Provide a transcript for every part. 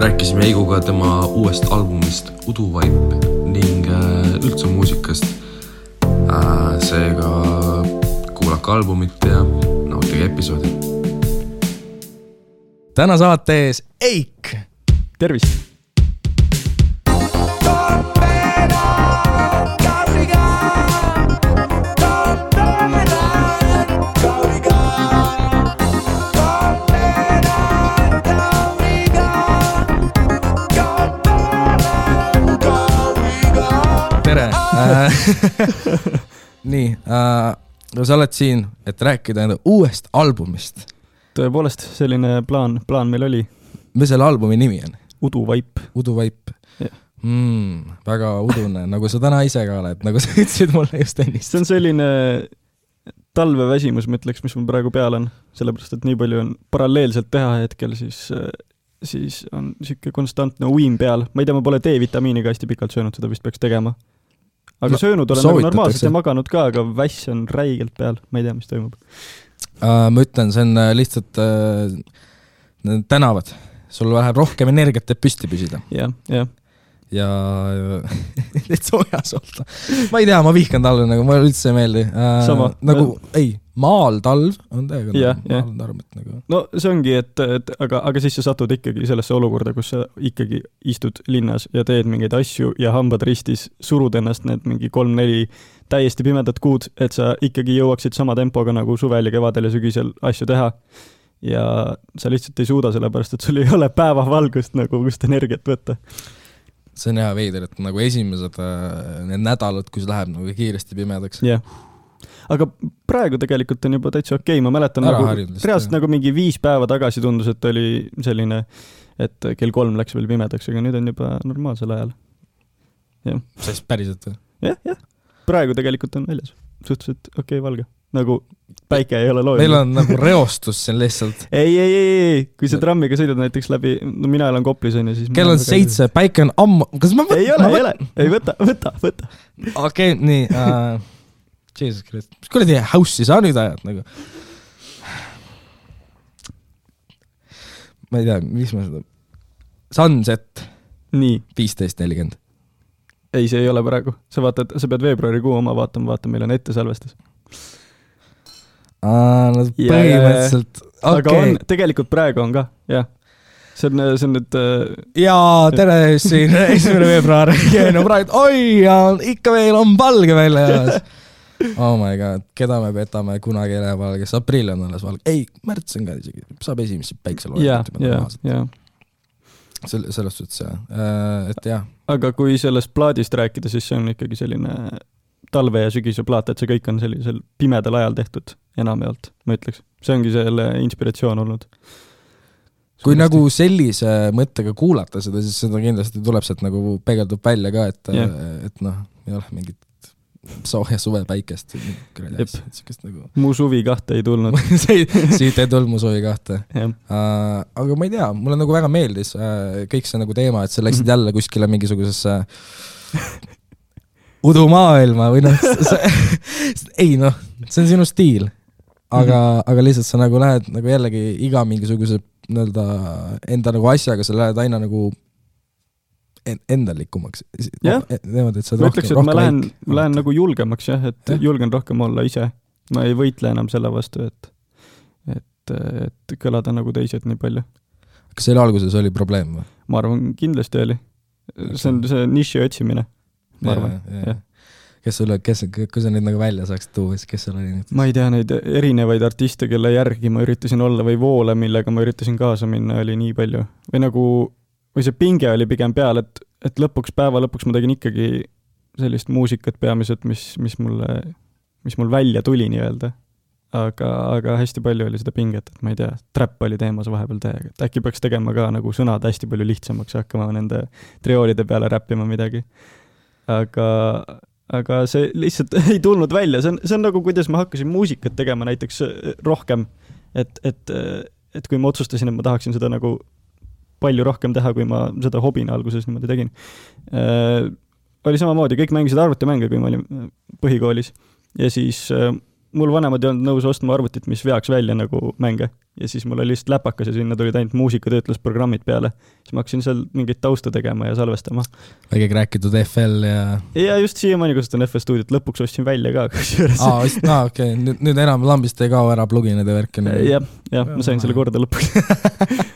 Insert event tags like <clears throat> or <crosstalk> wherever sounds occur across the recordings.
rääkisime Heiguga tema uuest albumist Uduvaip ning äh, üldse muusikast. seega kuulake albumit ja nautige episoodi. täna saates Eik. tervist <laughs> nii äh,, sa oled siin, et rääkida enda uuest albumist. tõepoolest, selline plaan, plaan meil oli. mis selle albumi nimi on? uduvaip. uduvaip mm,. väga udune, nagu sa täna ise ka oled, nagu sa ütlesid mulle just ennist. see on selline talveväsimus, ma ütleks, mis mul praegu peal on, sellepärast et nii palju on paralleelselt teha hetkel, siis siis on niisugune konstantne uim peal, ma ei tea, ma pole D-vitamiini ka hästi pikalt söönud, seda vist peaks tegema aga no, söönud olen nagu normaalselt ja maganud ka, aga väss on räigelt peal, ma ei tea, mis toimub uh,. ma ütlen, see on äh, lihtsalt uh, tänavad, sul läheb rohkem energiat, et püsti püsida ja,. jah, jah ja <laughs> et soojas olla. ma ei tea, ma vihkan talve nagu, mulle üldse ei meeldi äh,. nagu ei, maal talv on täiega yeah, yeah. arm, et nagu. no see ongi, et, et aga, aga siis sa satud ikkagi sellesse olukorda, kus sa ikkagi istud linnas ja teed mingeid asju ja hambad ristis, surud ennast need mingi kolm-neli täiesti pimedat kuud, et sa ikkagi jõuaksid sama tempoga nagu suvel ja kevadel ja sügisel asju teha. ja sa lihtsalt ei suuda, sellepärast et sul ei ole päevavalgust nagu, kust energiat võtta see on hea veider, et nagu esimesed äh, need nädalad, kus läheb nagu kiiresti pimedaks. yeah aga praegu tegelikult on juba täitsa okei okay., ma mäletan Ära nagu, reaalselt nagu mingi viis päeva tagasi tundus, et oli selline, et kell kolm läks veel pimedaks, aga nüüd on juba normaalsel ajal. jah. siis päriselt või? jah, jah. praegu tegelikult on väljas suhteliselt okei okay, valge nagu päike ei ole looja. meil on nagu reostus siin lihtsalt <laughs> ei, ei, ei, ei, kui sa trammiga sõidad näiteks läbi, no mina elan Koplis onju, siis kell on seitse, päike on ammu, kas ma võt-? ei ole, ei ole, ei võta, võta, võta. okei okay,, nii uh,, Jesus Christ, mis kuradi house'i sa nüüd ajad nagu? ma ei tea, mis ma seda, Sunset. nii. viisteist nelikümmend. ei, see ei ole praegu, sa vaatad, sa pead veebruarikuu oma vaatama, vaata, meil on ettesalvestus aa, no põhimõtteliselt okay.. aga on, tegelikult praegu on ka, jah. see on, see on nüüd äh.... jaa, tere siin, <laughs> esimene veebruar, <laughs> no praegu, oi, ja ikka veel on valge väljas. Oh my god, keda me petame, kunagi ei lähe valgeks, aprill on alles valge, ei, märts on ka isegi, saab esimesi päikseloojanguid juba normaalselt. selle, selles suhtes jah, äh, et jah. aga kui sellest plaadist rääkida, siis see on ikkagi selline talve ja sügise plaat, et see kõik on sellisel pimedal ajal tehtud enamjaolt, ma ütleks. see ongi selle inspiratsioon olnud. kui Suuresti. nagu sellise mõttega kuulata seda, siis seda kindlasti tuleb sealt nagu peegeldub välja ka, et yeah., et noh, ei ole mingit sooja suvepäikest, siukest nagu. mu suvi kahte ei tulnud <laughs> siit ei tulnud mu suvi kahte uh,. aga ma ei tea, mulle nagu väga meeldis uh, kõik see nagu teema, et sa läksid -hmm. jälle kuskile mingisugusesse udumaailma või noh, <laughs> ei noh, see on sinu stiil. aga mm, -hmm. aga lihtsalt sa nagu lähed nagu jällegi iga mingisuguse nii-öelda enda nagu asjaga, sa lähed aina nagu endalikumaks. jah, e-, niimoodi, et ma lähen, ma lähen nagu julgemaks jah, et ja. julgen rohkem olla ise. ma ei võitle enam selle vastu, et, et, et kõlada nagu teised nii palju. kas selle alguses oli probleem või? ma arvan, kindlasti oli. see on see niši otsimine ma arvan, jah kes sul, kes, kui sa neid nagu välja saaksid tuua, siis kes sul oli nüüd? ma ei tea neid erinevaid artiste, kelle järgi ma üritasin olla või voole, millega ma üritasin kaasa minna, oli nii palju. või nagu, või see pinge oli pigem peal, et, et lõpuks, päeva lõpuks ma tegin ikkagi sellist muusikat peamiselt, mis, mis mulle, mis mul välja tuli nii-öelda. aga, aga hästi palju oli seda pinget, et ma ei tea, trap oli teemas vahepeal täiega, et äkki peaks tegema ka nagu sõnad hästi palju lihtsamaks ja hakkama nende trioolide peale räppima midagi aga, aga see lihtsalt <laughs> ei tulnud välja, see on, see on nagu, kuidas ma hakkasin muusikat tegema näiteks äh, rohkem. et, et, äh, et kui ma otsustasin, et ma tahaksin seda nagu palju rohkem teha, kui ma seda hobina alguses niimoodi tegin äh,. oli samamoodi, kõik mängisid arvutimänge, kui ma olin äh, põhikoolis ja siis äh, mul vanemad ei olnud nõus ostma arvutit, mis veaks välja nagu mänge ja siis mul oli lihtsalt läpakas ja sinna tulid ainult muusikatöötlusprogrammid peale. siis ma hakkasin seal mingeid tausta tegema ja salvestama. väike räägitud FL ja. ja just siiamaani kasutan FL stuudiot, lõpuks ostsin välja ka kusjuures. aa, aa okei okay., nüüd, nüüd enam lambist ei kao ära pluginid ja värk on ju. jah, jah, ma sain selle korda lõpuks <laughs>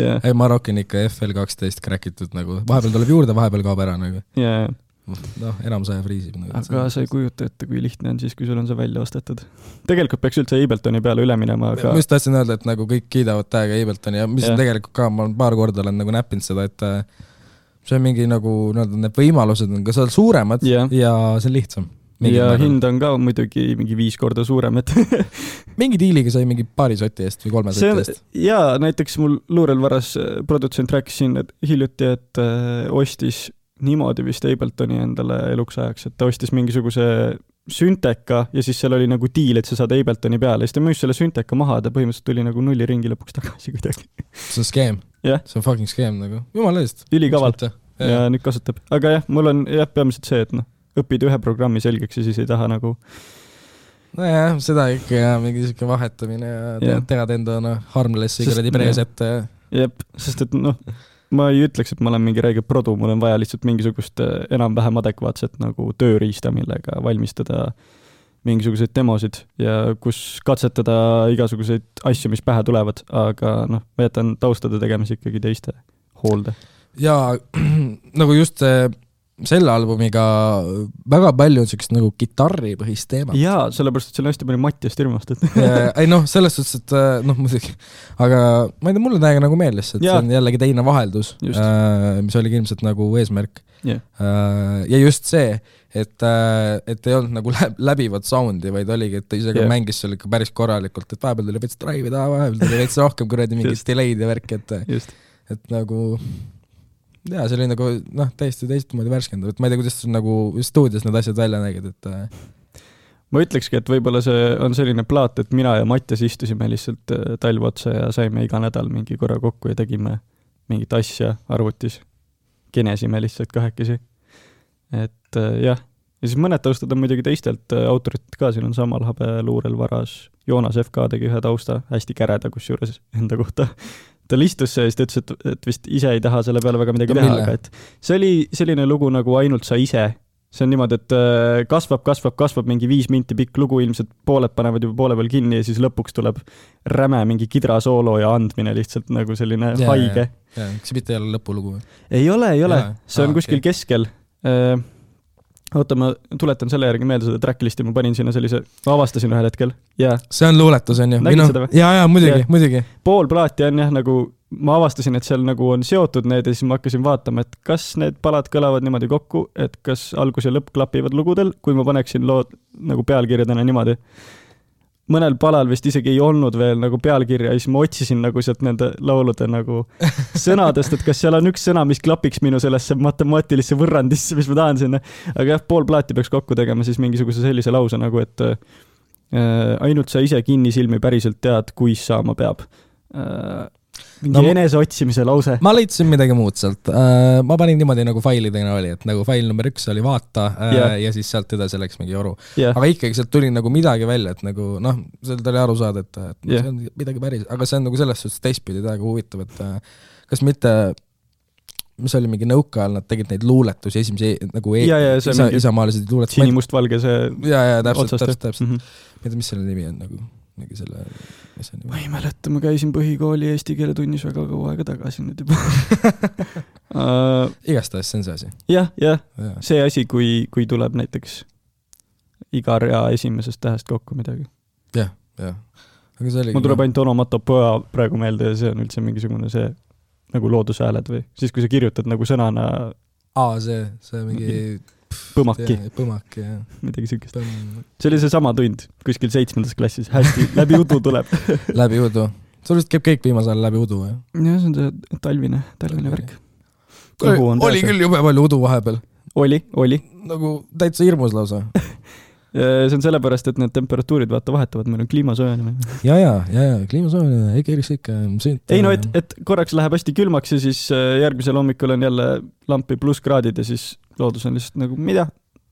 yeah.. ei, ma rokin ikka FL kaksteist crack itud nagu, vahepeal tuleb juurde, vahepeal kaob ära nagu. jaa, jaa noh, enamus aja friisib nagu. aga sa ei kujuta ette, kui lihtne on siis, kui sul on see välja ostetud. tegelikult peaks üldse Abletoni peale üle minema, aga ma just tahtsin öelda, et nagu kõik kiidavad täiega Abletoni ja mis ja. on tegelikult ka, ma olen paar korda olen nagu näppinud seda, et äh, see on mingi nagu nii-öelda need võimalused on ka seal suuremad ja, ja see on lihtsam. Ja määral. hind on ka muidugi mingi viis korda suurem, et <laughs> mingi diiliga sai mingi paari soti eest või kolme soti eest. jaa, näiteks mul Luurel Varas äh, produtsent rääkis siin et hiljuti, et äh, ostis niimoodi vist Abletoni endale eluks ajaks, et ta ostis mingisuguse Synteka ja siis seal oli nagu diil, et sa saad Abletoni peale, siis ta müüs selle Synteka maha, ta põhimõtteliselt tuli nagu nulli ringi lõpuks tagasi <laughs> kuidagi. see on skeem yeah.. see on fucking skeem nagu, jumala eest. ülikaval. ja, ja nüüd kasutab, aga jah, mul on jah, peamiselt see, et noh, õpid ühe programmi selgeks ja siis ei taha nagu nojah, seda ikka ja mingi siuke vahetamine ja yeah. tead enda noh, harmlessi kuradi prees ette ja. jep, sest et noh ma ei ütleks, et ma olen mingi räige produ, mul on vaja lihtsalt mingisugust äh, enam-vähem adekvaatset nagu tööriista, millega valmistada mingisuguseid demosid ja kus katsetada igasuguseid asju, mis pähe tulevad, aga noh, ma jätan taustade tegemise ikkagi teiste hoolde. jaa, <clears throat> nagu just see selle albumiga väga palju on siukest nagu kitarripõhist teemat. jaa, sellepärast, et seal on hästi palju Mattiast hirmust, et ei noh, selles suhtes, et äh, noh, muidugi, aga ma ei tea, mulle täiega nagu meeldis, et ja. see on jällegi teine vaheldus, äh, mis oligi ilmselt nagu eesmärk yeah.. Äh, ja just see, et, et ei olnud nagu läbivat sound'i, vaid oligi, et ta ise ka yeah. mängis seal ikka päris korralikult, et vahepeal tuli veits drive'i taha, vahepeal tuli veits rohkem kuradi mingit delay'd ja värki, et, et nagu jaa, see oli nagu noh, täiesti teistmoodi värskendav, et ma ei tea, kuidas nagu stuudios need asjad välja nägid, et äh, ma ütlekski, et võib-olla see on selline plaat, et mina ja Mattias istusime lihtsalt äh, talv otsa ja saime iga nädal mingi korra kokku ja tegime mingit asja arvutis. kinesime lihtsalt kahekesi. et äh, jah, ja siis mõned taustad on muidugi teistelt autoritelt ka, siin on Samal Habe, Luurel Varas, Joonas FK tegi ühe tausta, hästi käreda kusjuures enda kohta tal istus see ja siis ta ütles, et, et vist ise ei taha selle peale väga midagi no, teha, aga et see oli selline lugu nagu Ainult sa ise. see on niimoodi, et äh, kasvab, kasvab, kasvab mingi viis minti pikk lugu, ilmselt pooled panevad juba poole peal kinni ja siis lõpuks tuleb räme mingi kidrasoolo ja andmine lihtsalt nagu selline yeah, haige. kas see mitte ei ole lõpulugu või? ei ole, ei ole, see on ah, kuskil okay. keskel äh, oota, ma tuletan selle järgi meelde seda tracklist'i, ma panin sinna sellise, ma avastasin ühel hetkel ja. see on luuletus, on ju? nägid seda või? ja, ja muidugi, muidugi. pool plaati on jah, nagu ma avastasin, et seal nagu on seotud need ja siis ma hakkasin vaatama, et kas need palad kõlavad niimoodi kokku, et kas algus ja lõpp klapivad lugudel, kui ma paneksin lood nagu pealkirjadena niimoodi mõnel palal vist isegi ei olnud veel nagu pealkirja ja siis ma otsisin nagu sealt nende laulude nagu <laughs> sõnadest, et kas seal on üks sõna, mis klapiks minu sellesse matemaatilisse võrrandisse, mis ma tahan sinna. aga jah, pool plaati peaks kokku tegema siis mingisuguse sellise lause nagu, et äh, ainult sa ise kinnisilmi päriselt tead, kuis saama peab äh, mingi no, eneseotsimise lause. ma leidsin midagi muud sealt. Äh, ma panin niimoodi nagu failidena oli, et nagu fail number üks oli vaata yeah. Äh, ja siis sealt edasi läks mingi joru yeah.. aga ikkagi sealt tuli nagu midagi välja, et nagu noh, sealt oli aru saada, et, et yeah. see on midagi päris, aga see on nagu selles suhtes teistpidi täiega huvitav, et äh, kas mitte mis oli mingi nõuka ajal, nad tegid neid luuletusi esimesi nagu e ja, ja, isa, isamaalised luuletused. sinimustvalge see. ja, ja täpselt, täpselt, täpselt mm. -hmm. mis selle nimi on nagu mingi selle asjani? ma ei mäleta, ma käisin põhikooli eesti keele tunnis väga kaua aega tagasi nüüd juba uh,. <laughs> igastahes see on see asi ja,. jah, jah, see asi, kui, kui tuleb näiteks iga rea esimesest tähest kokku midagi ja,. jah, jah. aga see oligi. mul tuleb ainult onomatopoea praegu meelde ja see on üldse mingisugune see nagu loodushääled või siis, kui sa kirjutad nagu sõnana. aa, see, see mingi põmaki. põmak, jah. midagi siukest. see oli seesama tund kuskil seitsmendas klassis, hästi, <laughs> läbi udu tuleb läbi udu. sul vist käib kõik viimasel ajal läbi udu, jah? jah, see on see talvine, talvine värk. oli küll jube palju udu vahepeal. oli, oli. nagu täitsa hirmus lausa <laughs> see on sellepärast, et need temperatuurid vaata vahetuvad, meil on kliima soojenemine. ja, ja, ja, ja kliima soojenemine, ikka eriks ikka. ei no, et, et korraks läheb hästi külmaks ja siis äh, järgmisel hommikul on jälle lampi plusskraadid ja siis loodus on lihtsalt nagu, mida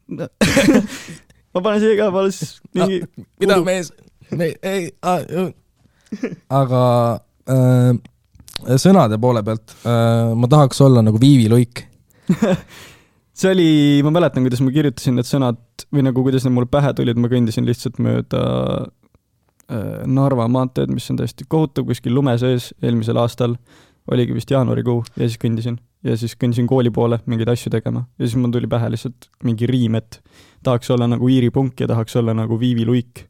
<laughs> ma panen siia ka, palun siis <laughs> mingi ah,. mida udu. mees, me ei aga äh, sõnade poole pealt äh, ma tahaks olla nagu Viivi Luik. <laughs> see oli, ma mäletan, kuidas ma kirjutasin need sõnad või nagu kuidas need mulle pähe tulid, ma kõndisin lihtsalt mööda äh, Narva maanteed, mis on täiesti kohutav kuskil lume sees eelmisel aastal, oligi vist jaanuarikuu ja siis kõndisin ja siis kõndisin kooli poole mingeid asju tegema ja siis mul tuli pähe lihtsalt mingi riim, et tahaks olla nagu Iiri Punk ja tahaks olla nagu Viivi Luik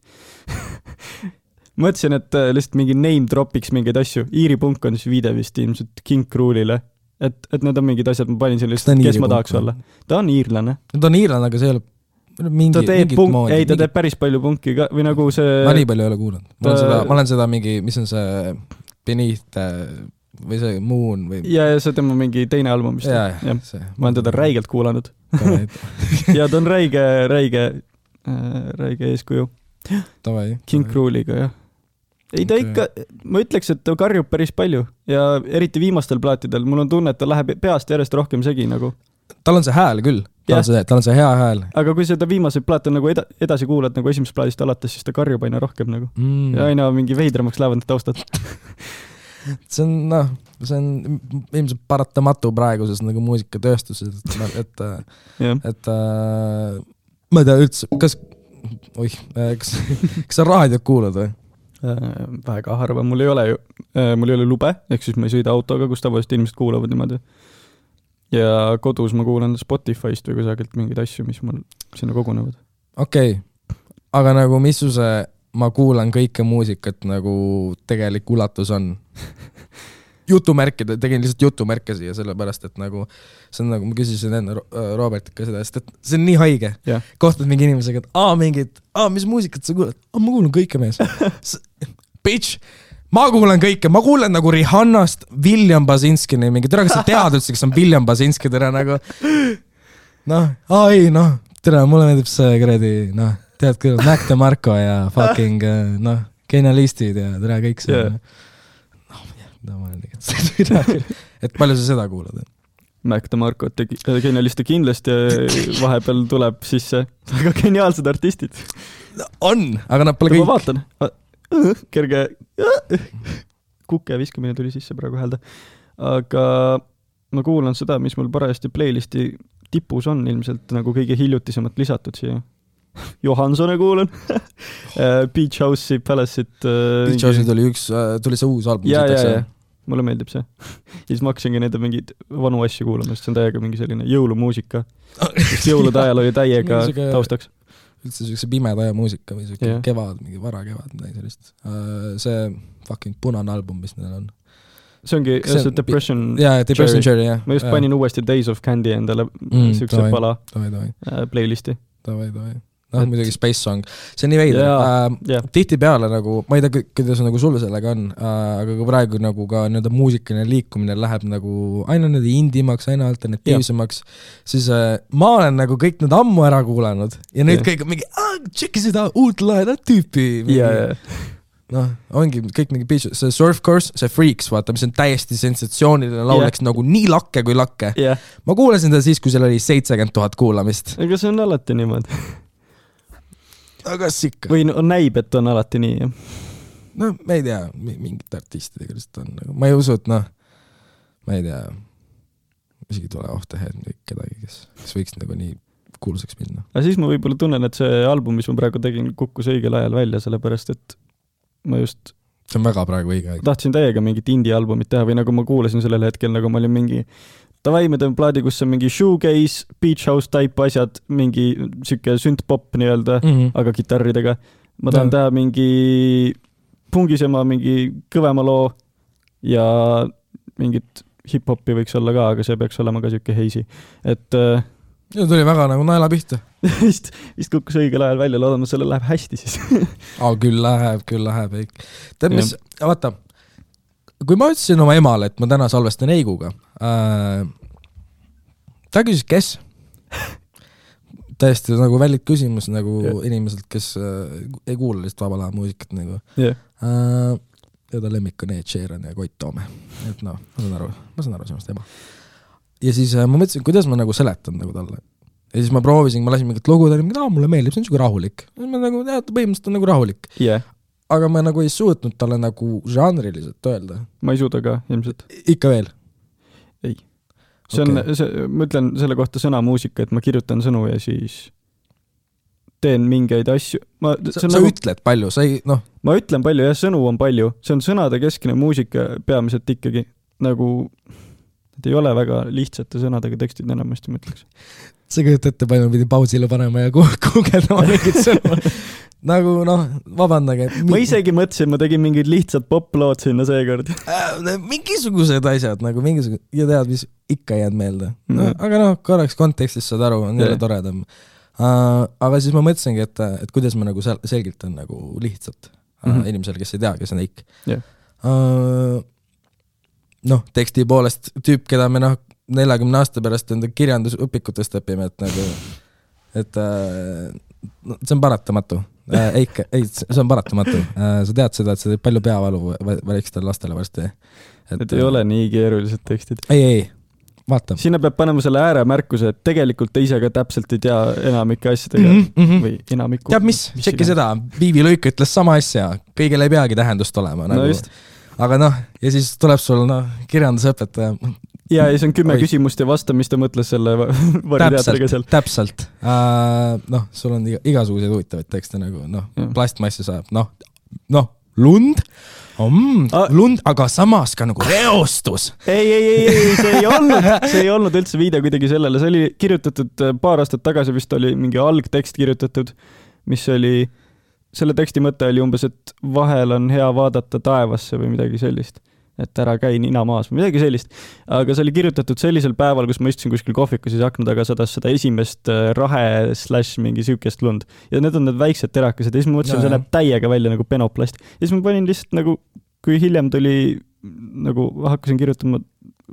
<laughs> mõtlesin, et äh, lihtsalt mingi name drop'iks mingeid asju, Iiri Punk on siis viide vist ilmselt King Kruulile, et, et need on mingid asjad, ma panin selle lihtsalt, kes ma punk tahaks või? olla. ta on iirlane ta on iirlane, aga see ei ole mingi, ta teeb punk, ei ta teeb päris palju punki ka või nagu see ma nii palju ei ole kuulanud. ma olen ta- seda, ma olen seda mingi, mis on see Beneath äh, või see Moon või. ja, ja see on tema mingi teine album vist. jah, ma olen teda. räigelt kuulanud <laughs> ja ta on räige, räige äh,, räige eeskuju. King. Kruuliga jah. ei ta ikka, ma ütleks, et ta karjub päris palju ja eriti viimastel plaatidel, mul on tunne, et ta läheb peast järjest rohkem segi nagu. tal on see hääl küll, tal on see, tal on see hea hääl aga kui seda viimaseid plaate nagu eda-, edasi kuulad nagu esimesest plaadist alates, siis ta karjub aina rohkem nagu. mm. ja aina mingi veidramaks lähevad need taustad. <laughs> see on noh, see on ilmselt paratamatu praeguses nagu muusikatööstuses, et, et, jah, et äh, ma ei tea üldse, kas, oih, kas, kas sa raadiot kuulad või? Äh, väga harva, mul ei ole ju, mul ei ole lube, ehk siis ma ei sõida autoga, kus tavaliselt inimesed kuulavad niimoodi. ja kodus ma kuulan Spotify'st või kusagilt mingeid asju, mis mul sinna kogunevad. okei okay., aga nagu mis su see, ma kuulan kõike muusikat nagu tegelik ulatus on? jutumärkide, tegin lihtsalt jutumärke siia sellepärast, et nagu see on nagu, ma küsisin enne äh, Robertilt ka seda, sest et see on nii haige Jah.. kohtad mingi inimesega, et aa mingid, aa mis muusikat sa kuulad? aa ma kuulan kõike mees. <laughs> Bitch, ma kuulan kõike, ma kuulan nagu Rihannast William Basinskini mingi, tere, kas sa tead üldse, kes on William Basinski, tere nagu. noh, aa ei noh, tere, mulle meeldib see kuradi noh, tead küll, Mac DeMarco ja fucking äh, noh, genialistid ja tere kõik see Jaa. noh, ma olen tegelikult, et palju sa seda kuulad? Mac DeMarco tegi, genialiste kindlasti ja vahepeal tuleb sisse väga geniaalsed artistid. on, aga nad pole ma kõik, vaatan, kerge kuke viskamine tuli sisse praegu häälde. aga ma kuulan seda, mis mul parajasti playlisti tipus on ilmselt nagu kõige hiljutisemat lisatud siia. <laughs> Johansone kuulan <laughs> Beach House'i, Palace'it. Beach House'il tuli üks, tuli see uus album. ja, ja, ja mulle meeldib see. <laughs> ja siis ma hakkasingi nende mingeid vanu asju kuulama, sest see on täiega mingi selline jõulumuusika. jõulude ajal oli täiega taustaks. üldse siukse pimeda aja muusika või siuke Jah. kevad, mingi varakevad, midagi sellist. see fucking punane album, mis neil on. see ongi see see on- Depression. jaa, Depression Cherry jah. ma just panin uuesti Days of Candy endale Mm, siukse pala äh, playlisti. davai, davai. Noh Et-, muidugi Space Song, see on nii veider Jaa, äh,. jah, tihtipeale nagu, ma ei tea, kuidas nagu sul sellega on äh,, aga kui praegu nagu ka nii-öelda muusikaline liikumine läheb nagu aina nii-öelda indimaks, aina alternatiivsemaks, siis äh, ma olen nagu kõik need ammu ära kuulanud ja nüüd Jah. kõik on mingi, tšeki seda uut lahedat tüüpi. ja, ja, noh, ongi kõik mingi beach, see Surf Course, see Freaks, vaata, mis on täiesti sensatsiooniline laul, Jah. läks nagu nii lakke kui lakke. jah, ma kuulasin seda siis, kui seal oli seitsekümmend tuhat kuulamist. ega see on alati niimoodi. Aga kas ikka? või no näib, et on alati nii, jah. no ma ei tea, mingite artistidega lihtsalt on ma ei usu, et noh, ma ei tea, isegi ei tule nüüd kedagi, kes, kes võiks nagu nii kuulsaks minna. aga siis ma võib-olla tunnen, et see album, mis ma praegu tegin, kukkus õigel ajal välja, sellepärast et ma just see on väga praegu õige aeg. tahtsin täiega mingit indie-albumit teha või nagu ma kuulasin sellel hetkel, nagu ma olin mingi davai, me teeme plaadi, kus on mingi shoegaze, beach house type asjad, mingi sihuke sündpop nii-öelda, Mm -hmm. aga kitarridega. ma tahan Jaa. teha mingi pungisema, mingi kõvema loo ja mingit hip-hopi võiks olla ka, aga see peaks olema ka sihuke heisi. et äh, ja tuli väga nagu naela pihta. <laughs> vist, vist kukkus õigel ajal välja, loodame, sellel läheb hästi siis. <laughs> aa, küll läheb, küll läheb. tead, mis, vaata, kui ma ütlesin oma emale, et ma täna salvestan Heiguga äh,, ta küsis, kes <laughs> täiesti nagu valid küsimus nagu Jah. yeah. inimeselt, kes äh, ei kuula lihtsalt vaba lahe muusikat nagu jah, äh,. ja ta lemmik on Ed Sheeran ja Koit Toome, et noh, ma saan aru, ma saan aru sinust ema. ja siis äh, ma mõtlesin, kuidas ma nagu seletan nagu talle. ja siis ma proovisin, ma lasin mingit lugu, ta oli mingi, aa mulle meeldib, see on siuke rahulik. ma nagu, tead, põhimõtteliselt on nagu rahulik. jah, aga ma nagu ei suutnud talle nagu žanriliselt öelda. ma ei suuda ka ilmselt. ikka veel? see on Okei. see, ma ütlen selle kohta sõna muusika, et ma kirjutan sõnu ja siis teen mingeid asju. ma, sa, on sa nagu, ütled palju, sa ei noh, ma ütlen palju jah, sõnu on palju, see on sõnadekeskne muusika peamiselt ikkagi nagu, need ei ole väga lihtsate sõnadega tekstid enamasti, ma ütleks. sa ei kujuta ette, palju ma pidin pausile panema ja gu- guugeldama mingit sõnu. <laughs> nagu noh, vabandage. ma isegi mõtlesin, ma tegin mingid lihtsad poplood sinna seekord. äh,. mingisugused asjad nagu mingisugused ja tead, mis ikka jäänud meelde no, Mhm.. aga noh, korraks kontekstist saad aru, on jälle toredam uh,. aga siis ma mõtlesingi, et, et kuidas ma nagu sel-, selgitan nagu lihtsalt uh, mm. -hmm. inimesele, kes ei tea, kes on Eik Jah. uh,. noh, teksti poolest tüüp, keda me noh, neljakümne aasta pärast enda kirjandusõpikutest õpime, et nagu, et uh, no, see on paratamatu uh,. Eik, ei, see on paratamatu uh,. sa tead seda, et see teeb palju peavalu va- väikestele lastele varsti. Need ei ole nii keerulised tekstid. ei, ei, vaata. sinna peab panema selle ääremärkuse, et tegelikult ta ise ka täpselt ei tea enamike asjadega Mhm, mhm. või enamikku. tead mis, tšeki seda, Viivi Luik ütles sama asja, kõigil ei peagi tähendust olema no nagu just. aga noh, ja siis tuleb sul noh, kirjandusõpetaja, ja, ja see on kümme Oi. küsimust ja vasta, mis ta mõtles selle va- <laughs> variteatriga seal täpselt,. uh,. noh, sul on iga, igasuguseid huvitavaid tekste nagu noh plastmassi saab, noh, noh, lund mm, lund, aga samas ka nagu reostus. ei, ei, ei, ei, see ei olnud, <laughs> see ei olnud üldse viide kuidagi sellele, see oli kirjutatud äh, paar aastat tagasi vist oli mingi algtekst kirjutatud, mis oli, selle teksti mõte oli umbes, et vahel on hea vaadata taevasse või midagi sellist. Et ära käi nina maas või midagi sellist. aga see oli kirjutatud sellisel päeval, kus ma istusin kuskil kohvikus ja siis akna taga sadas seda esimest äh, rahe slaš mingi siukest lund. ja need on need väiksed terakesed ja siis ma mõtlesin, see Jaa. näeb täiega välja nagu penoplast. ja siis ma panin lihtsalt nagu, kui hiljem tuli nagu hakkasin kirjutama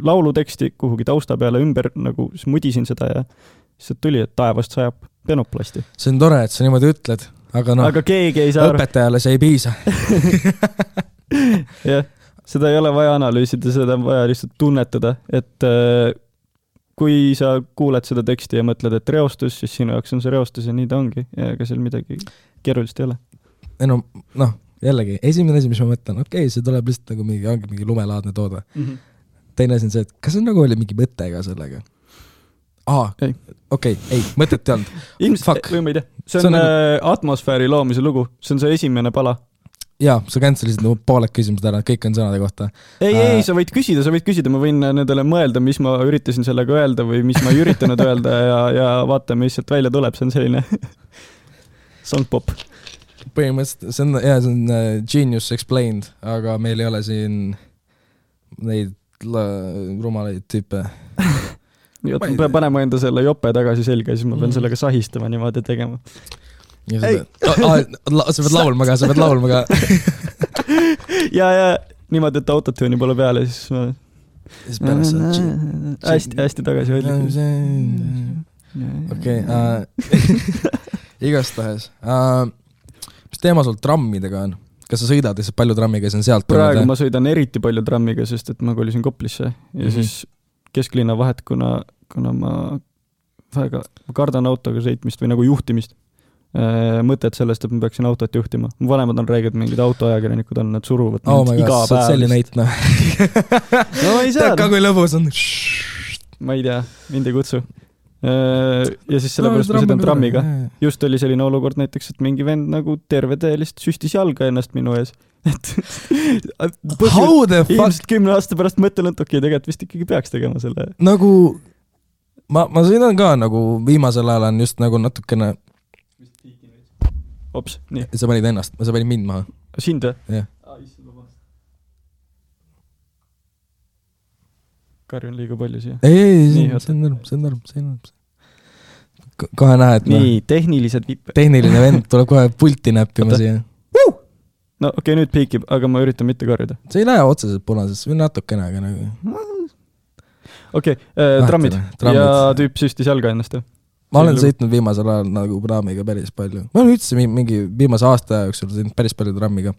lauluteksti kuhugi tausta peale ümber nagu siis mudisin seda ja siis sealt tuli, et taevast sajab penoplasti. see on tore, et sa niimoodi ütled, aga noh, aga keegi ei saa aru, õpetajale see ei piisa. <laughs> jah, seda ei ole vaja analüüsida, seda on vaja lihtsalt tunnetada, et äh, kui sa kuuled seda teksti ja mõtled, et reostus, siis sinu jaoks on see reostus ja nii ta ongi ega seal midagi keerulist ei ole. ei no, noh, jällegi esimene asi, mis ma mõtlen, okei okay,, see tuleb lihtsalt nagu mingi, ongi mingi lumelaadne toode. teine asi on see, et kas on nagu oli mingi mõte ka sellega? aa Ei., okei, ei, mõtet ei olnud. ilmselt või ma ei tea, see See on, on on nagu... atmosfääri loomise lugu, see on see esimene pala. jaa, sa cancel isid nagu pooled küsimused ära, kõik on sõnade kohta. ei, Äh. ei, sa võid küsida, sa võid küsida, ma võin nendele mõelda, mis ma üritasin sellega öelda või mis ma ei üritanud öelda ja, ja vaatame, mis sealt välja tuleb, see on selline <laughs> songpop. põhimõtteliselt see on, jaa, see on uh, genius explained, aga meil ei ole siin neid la- rumalaid tüüpe. <laughs> nii, et ma pean panema enda selle jope tagasi selga ja siis ma pean Mhm. sellega sahistama niimoodi tegema. Ja Ei. sa pead, laulma ka, sa pead laulma ka. <laughs> ja, ja niimoodi, et autotune'i pole peal ja siis ma siis pärast saad hästi, hästi tagasihoidlik. okei, <laughs> igastahes uh,, mis teema sul trammidega on? kas sa sõidad lihtsalt palju trammiga ja see on sealt praegu ma sõidan eriti palju trammiga, sest et ma kolisin Koplisse ja mm. -hmm. siis kesklinna vahet, kuna, kuna ma väga, ma kardan autoga sõitmist või nagu juhtimist. Mõtet sellest, et ma peaksin autot juhtima. mu vanemad on räiged mingid autoajakirjanikud on, nad suruvad oh mind iga päev selline. eit noh. no ma ei saa tead, ka, kui lõbus on. ma ei tea, mind ei kutsu. ja siis sellepärast ma sõidan trammiga. just oli selline olukord näiteks, et mingi vend nagu terve tee lihtsalt süstis jalga ennast minu ees. <laughs> et ilmselt kümne aasta pärast mõtlen, et okei okay,, tegelikult vist ikkagi peaks tegema selle. nagu ma, ma sõidan ka nagu viimasel ajal on just nagu natukene, hops, nii, sa panid ennast, sa panid mind maha. sind või? Jah.. karjun liiga palju siia. ei, ei, ei, oota. see on norm, see on norm, see on norm. kohe näed, et noh, nii, tehnilised vipp. tehniline vend tuleb kohe pulti näppima siia. no okei okay,, nüüd piikib, aga ma üritan mitte karjuda. see ei lähe otseselt punasesse, või natukene, aga nagu. okei okay,, trammid Trammid. ja tüüp süstis jalga ennast või? Ma olen sõitnud viimasel ajal nagu trammiga päris palju. ma olen üldse mi- mingi viimase aasta jooksul sõitnud päris palju trammiga.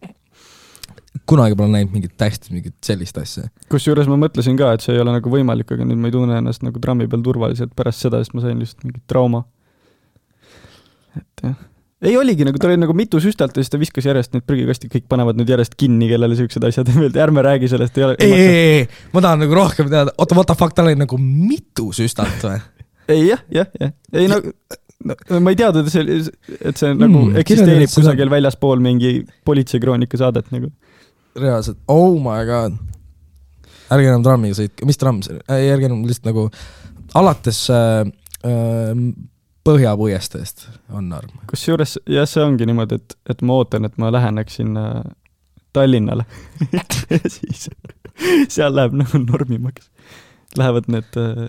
kunagi pole näinud mingit täiesti mingit sellist asja. kusjuures ma mõtlesin ka, et see ei ole nagu võimalik, aga nüüd ma ei tunne ennast nagu trammi peal turvaliselt pärast seda, sest ma sain lihtsalt mingi trauma. et jah, ei oligi nagu, tal oli nagu mitu süstalt ja siis ta viskas järjest need prügikastid, kõik panevad nüüd järjest kinni, kellele siuksed asjad ei meeldi, ärme räägi sellest, ei ole. ei, ei, ei, ma tahan nagu rohkem teada, oota, what the fuck, tal oli nagu mitu süstat või? Ei jah, jah, jah, ei no, no ma ei teadnud, et see, et see nagu Mm, mm, eksisteerib kirjeldad seda- kusagil väljaspool mingi politseikroonika saadet nagu. reaalselt, oh my god. ärge enam trammiga sõitke, mis tramm see, ei ärge enam lihtsalt nagu alates äh, äh, põhjapuiesteest on arm. kusjuures jah, see ongi niimoodi, et, et ma ootan, et ma läheneks sinna Tallinnale <laughs> ja siis seal läheb nagu normimaks. Lähevad need äh,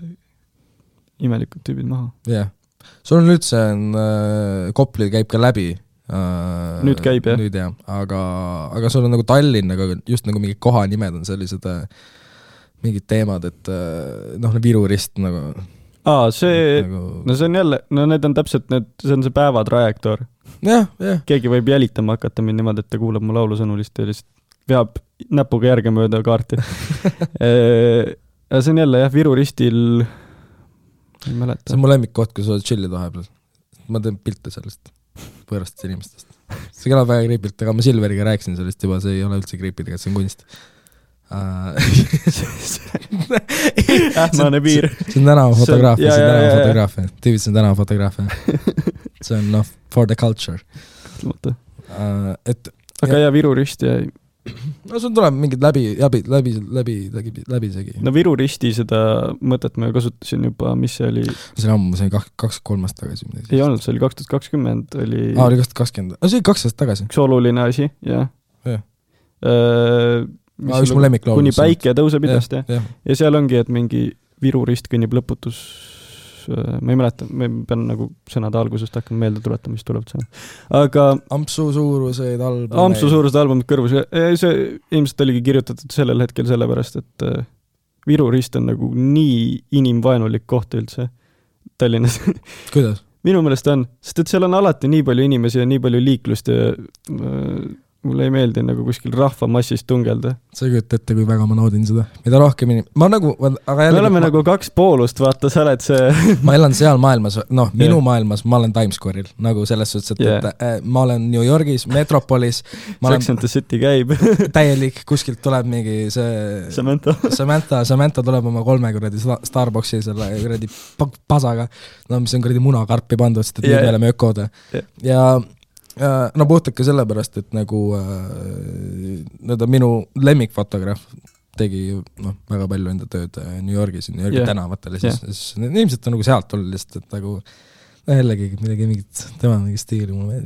imelikud tüübid maha. jah yeah., sul on üldse on äh,, Kopli käib ka läbi äh,. Nüüd käib, jah. nüüd jah, aga, aga sul on nagu Tallinn, aga just nagu mingid kohanimed on sellised äh, mingid teemad, et äh, noh, Viru rist nagu, aa, see, nagu no see on jälle, no need on täpselt need, see on see päevatrajektoor. jah, jah, keegi võib jälitama hakata mind niimoodi, et ta kuulab mu laulusõnu lihtsalt ja lihtsalt veab näpuga järgemööda kaarti. <laughs> see on jälle jah, Viru ristil, ei see mäleta on. mu lemmikkoht, kus sa chill'id vahepeal. ma teen pilte sellest, võõrastest inimestest. see kõlab väga creepy'lt, aga ma Silveriga rääkisin sellest juba, see ei ole üldse creepy, tegelikult see on kunst uh. <laughs> ähmane piir. see on tänavafotograafia, see on tänavafotograafia, tüübid, see on tänavafotograafia. <laughs> see on noh, for the culture uh,. et aga jaa, Viru rist ja, no sul tuleb mingid läbi, läbi, läbi, läbi, läbi, läbisegi. no Viru risti seda mõtet ma kasutasin juba, mis see oli, see on ammu, see oli kaks, kaks-kolm aastat tagasi ei olnud, see oli kaks tuhat kakskümmend oli aa, oli kaks tuhat kakskümmend, see oli kaks aastat tagasi. üks oluline asi, jah. Aa, üks mu lemmiklaul, kuni päike tõuseb idast, jah, ja seal ongi, et mingi Viru rist kõnnib lõputus, ma ei mäleta, ma pean nagu sõnade algusest hakkama meelde tuletama, mis tuleb seal. aga ampsu suuruseid albumeid. Ampsu suurused albumid kõrvus, see ilmselt oligi kirjutatud sellel hetkel sellepärast, et äh, Viru rist on nagu nii inimvaenulik koht üldse Tallinnas. <laughs> kuidas? minu meelest on, sest et seal on alati nii palju inimesi ja nii palju liiklust ja äh, mulle ei meeldi nagu kuskil rahvamassis tungelda. sa ei kujuta ette, kui väga ma naudin seda, mida rohkem inim-, ma nagu, aga me jällegi oleme ma, nagu kaks poolust, vaata, sa oled see <laughs> ma elan seal maailmas, noh, minu Jah. maailmas ma olen Times Square'il nagu selles suhtes, et yeah., et äh, ma olen New Yorgis, Metropolis, Sex and the City käib, <laughs> täielik, kuskilt tuleb mingi see Samantha. <laughs> Samantha, Samantha tuleb oma kolme kuradi sta- Starbucksi selle kuradi pa- pasaga, no mis on kuradi munakarpi pandud, sest et yeah, me jaa. oleme ökod Jah. ja no puhtalt ka sellepärast, et nagu äh, nii-öelda minu lemmikfotograaf tegi noh, väga palju enda tööd äh, New Yorgis, New Yorgi yeah. tänavatel ja siis yeah., siis need inimesed on nagu sealt tulnud lihtsalt, et nagu no jällegi midagi mingit, tema mingi stiili mulle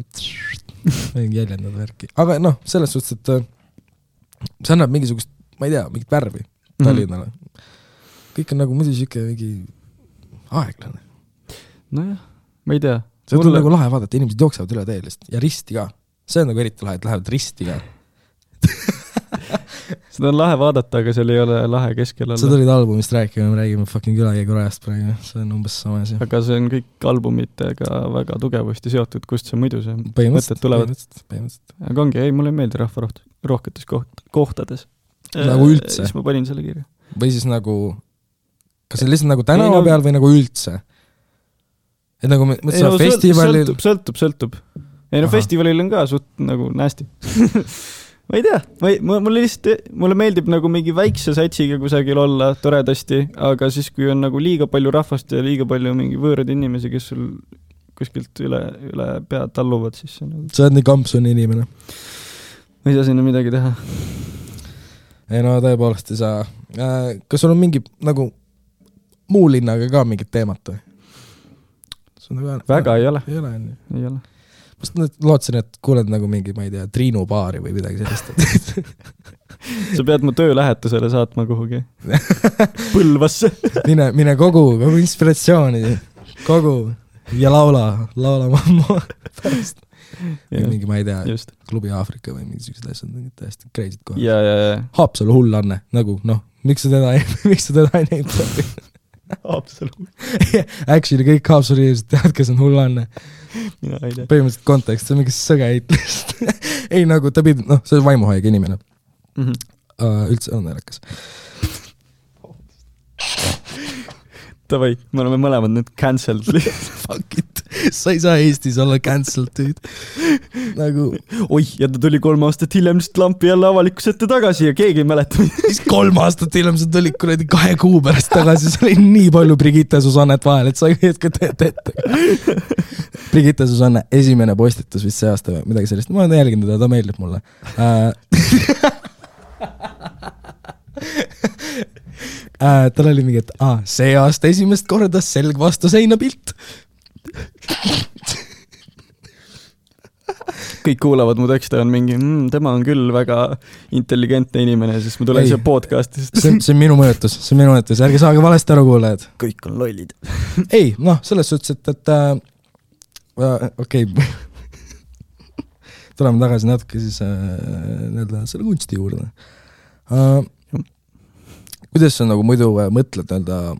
mingi jäljendada värki, aga noh, selles suhtes, et äh, see annab mingisugust, ma ei tea, mingit värvi Mhm. Tallinnale mm. -hmm. kõik on nagu muidu sihuke mingi aeglane. nojah, ma ei tea. Seda on nagu lahe vaadata, inimesed jooksevad üle tee lihtsalt ja risti ka. see on nagu eriti lahe, et lähevad risti ka. <laughs> seda on lahe vaadata, aga seal ei ole lahe keskel sa olla. tulid albumist rääkima, me räägime fucking külakäigu rajast praegu, see on umbes sama asi. aga see on kõik albumitega väga tugevasti seotud, kust see muidu see mõtted tulevad. aga ongi, ei, mulle ei meeldi rahvaroht-, rohketes koht-, kohtades. Nagu üldse? siis ma panin selle kirja. või siis nagu, kas see lihtsalt nagu tänava no- peal või nagu üldse? Et nagu me mõtlesime no, festivalil, sõltub, sõltub, sõltub. ei no Ahah. festivalil on ka suht nagu nasty <laughs> ma ei tea, ma ei, mulle lihtsalt, mulle meeldib nagu mingi väikse satsiga kusagil olla toredasti, aga siis, kui on nagu liiga palju rahvast ja liiga palju mingi võõraid inimesi, kes sul kuskilt üle, üle pea talluvad, siis see on nagu, sa oled nii kampsuni inimene. ma ei saa sinna midagi teha. ei no tõepoolest ei saa äh,. kas sul on mingi nagu muu linnaga ka mingit teemat või? Väga ei ole, ei ole onju. ei ole. ma just lootsin, et kuuled nagu mingi, ma ei tea, Triinu baari või midagi sellist. <laughs> sa pead mu töölähetusele saatma kuhugi. <laughs> Põlvasse. mine, mine kogu, kogu inspiratsiooni, kogu ja laula, laula mamma pärast. mingi, ma ei tea, klubi Aafrika või mingisugused asjad, mingid täiesti crazy'd kohad. Haapsalu hull Anne, nagu noh, miks sa teda ei, <laughs> miks sa teda ei näita? <laughs> absoluutselt. <laughs> Actually kõik Haapsalu inimesed teavad, kes on hull Anne. mina ei tea. põhimõtteliselt kontekst, see on mingi sõge heit lihtsalt. <laughs> ei nagu ta pidi, noh, see on vaimuhaige inimene Mhm. uh,, üldse on naljakas. Davai, me oleme mõlemad nüüd cancelled lihtsalt. Fuck it. <laughs> sa ei saa Eestis olla cancelled dude. nagu oih, ja ta tuli kolm aastat hiljem lihtsalt lampi jälle avalikkuse ette tagasi ja keegi ei mäleta. siis kolm aastat hiljem sa tulid kuradi kahe kuu pärast tagasi, seal oli nii palju Brigitte Susannet vahel, et sa ei oska ette ette. Brigitte Susanne esimene postitus vist see aasta või midagi sellist, ma olen jälginud teda, ta meeldib mulle. Äh, <laughs> tal oli mingi, et aa, see aasta esimest korda selg vastu seina pilt. Kõik kuulavad mu tekste, on mingi mmm,, tema on küll väga intelligentne inimene, siis ma tulen siia podcast'i, see on, see on minu mõjutus, see on minu mõjutus, ärge saage valesti aru, kuulajad. kõik on lollid. ei, noh, selles suhtes, et, et äh, äh, okei okay.. tuleme tagasi natuke siis äh, nii-öelda selle kunsti juurde äh,. kuidas sa nagu muidu äh, mõtled nii-öelda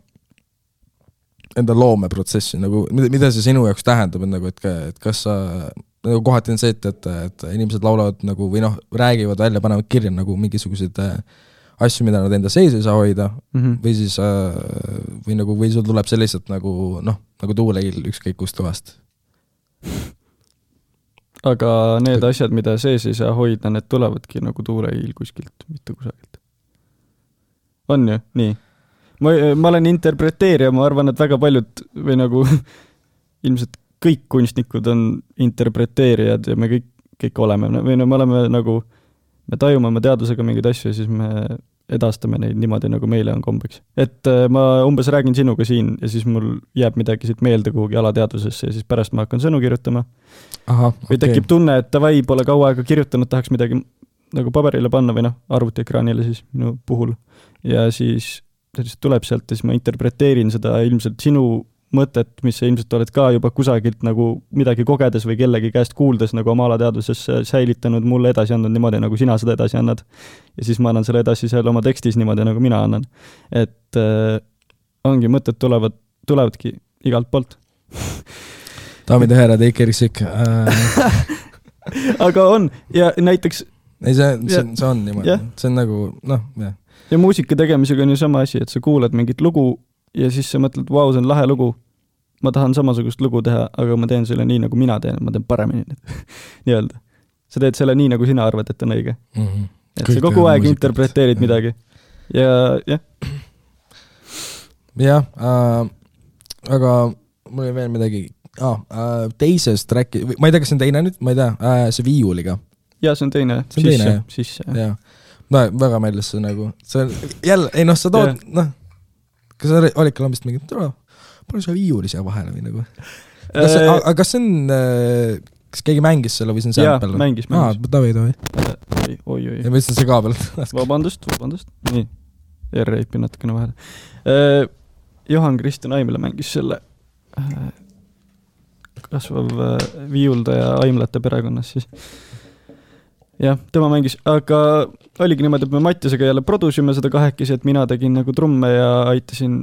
enda loomeprotsessi nagu, mida, see sinu jaoks tähendab, et nagu, et, et kas sa nagu kohati on see, et, et, et inimesed laulavad nagu või noh, räägivad välja, panevad kirja nagu mingisuguseid äh, asju, mida nad enda sees ei saa hoida Mhm. või siis äh, või nagu, või sul tuleb see lihtsalt nagu noh, nagu tuuleil ükskõik kust kohast. aga need asjad, mida sees ei saa hoida, need tulevadki nagu tuuleiil kuskilt, mitte kusagilt. on ju, nii? ma, ma olen interpreteerija, ma arvan, et väga paljud või nagu <laughs> ilmselt kõik kunstnikud on interpreteerijad ja me kõik, kõik oleme või no me oleme nagu, me tajume oma teadvusega mingeid asju ja siis me edastame neid niimoodi, nagu meile on kombeks. et äh, ma umbes räägin sinuga siin ja siis mul jääb midagi siit meelde kuhugi alateadvusesse ja siis pärast ma hakkan sõnu kirjutama ahah, või tekib tunne, et davai, pole kaua aega kirjutanud, tahaks midagi nagu paberile panna või noh, arvutiekraanile siis minu puhul. ja siis lihtsalt tuleb sealt ja siis ma interpreteerin seda ilmselt sinu mõtet, mis sa ilmselt oled ka juba kusagilt nagu midagi kogedes või kellegi käest kuuldes nagu oma alateadvuses säilitanud, mulle edasi andnud niimoodi, nagu sina seda edasi annad. ja siis ma annan selle edasi seal oma tekstis niimoodi, nagu mina annan. et äh, ongi, mõtted tulevad, tulevadki igalt poolt. <laughs> daamid ja härrad, Eiki Erik äh. <laughs> aga on ja näiteks ei, see, see see on niimoodi see on nagu noh, jah. Ja muusika tegemisega on ju sama asi, et sa kuulad mingit lugu ja siis sa mõtled, vau, see on lahe lugu. ma tahan samasugust lugu teha, aga ma teen selle nii, nagu mina teen, ma teen paremini <laughs> nii-öelda. sa teed selle nii, nagu sina arvad, et on õige. Mhm. et Kõik sa kogu aeg muusikat. interpreteerid Jah. midagi. ja jah, jah äh,, aga mul oli veel midagi ah,, äh, teisest track'i, ma ei tea, kas see on teine nüüd, ma ei tea äh,, see viiuliga, ja see on teine, sisse jah., sisse jah. No väga meeldis see nagu, see jälle, ei noh, sa tood noh, kas sa olid ka lambist mingi, tule, pane see viiuli siia vahele või nagu. kas see, Äh, aga kas see on äh, kas keegi mängis selle või see on sample? mängis, aa mängis., davai, davai. oi-oi. ja ma ütlesin see ka peal. <laughs> vabandust, vabandust, nii, R-reipi natukene vahele. Johan-Kristjan Aimla mängis selle äh, kasvav äh, viiuldaja Aimlate perekonnas siis. jah, tema mängis, aga oligi niimoodi, et me Mattiasega jälle produsime seda kahekesi, et mina tegin nagu trumme ja aitasin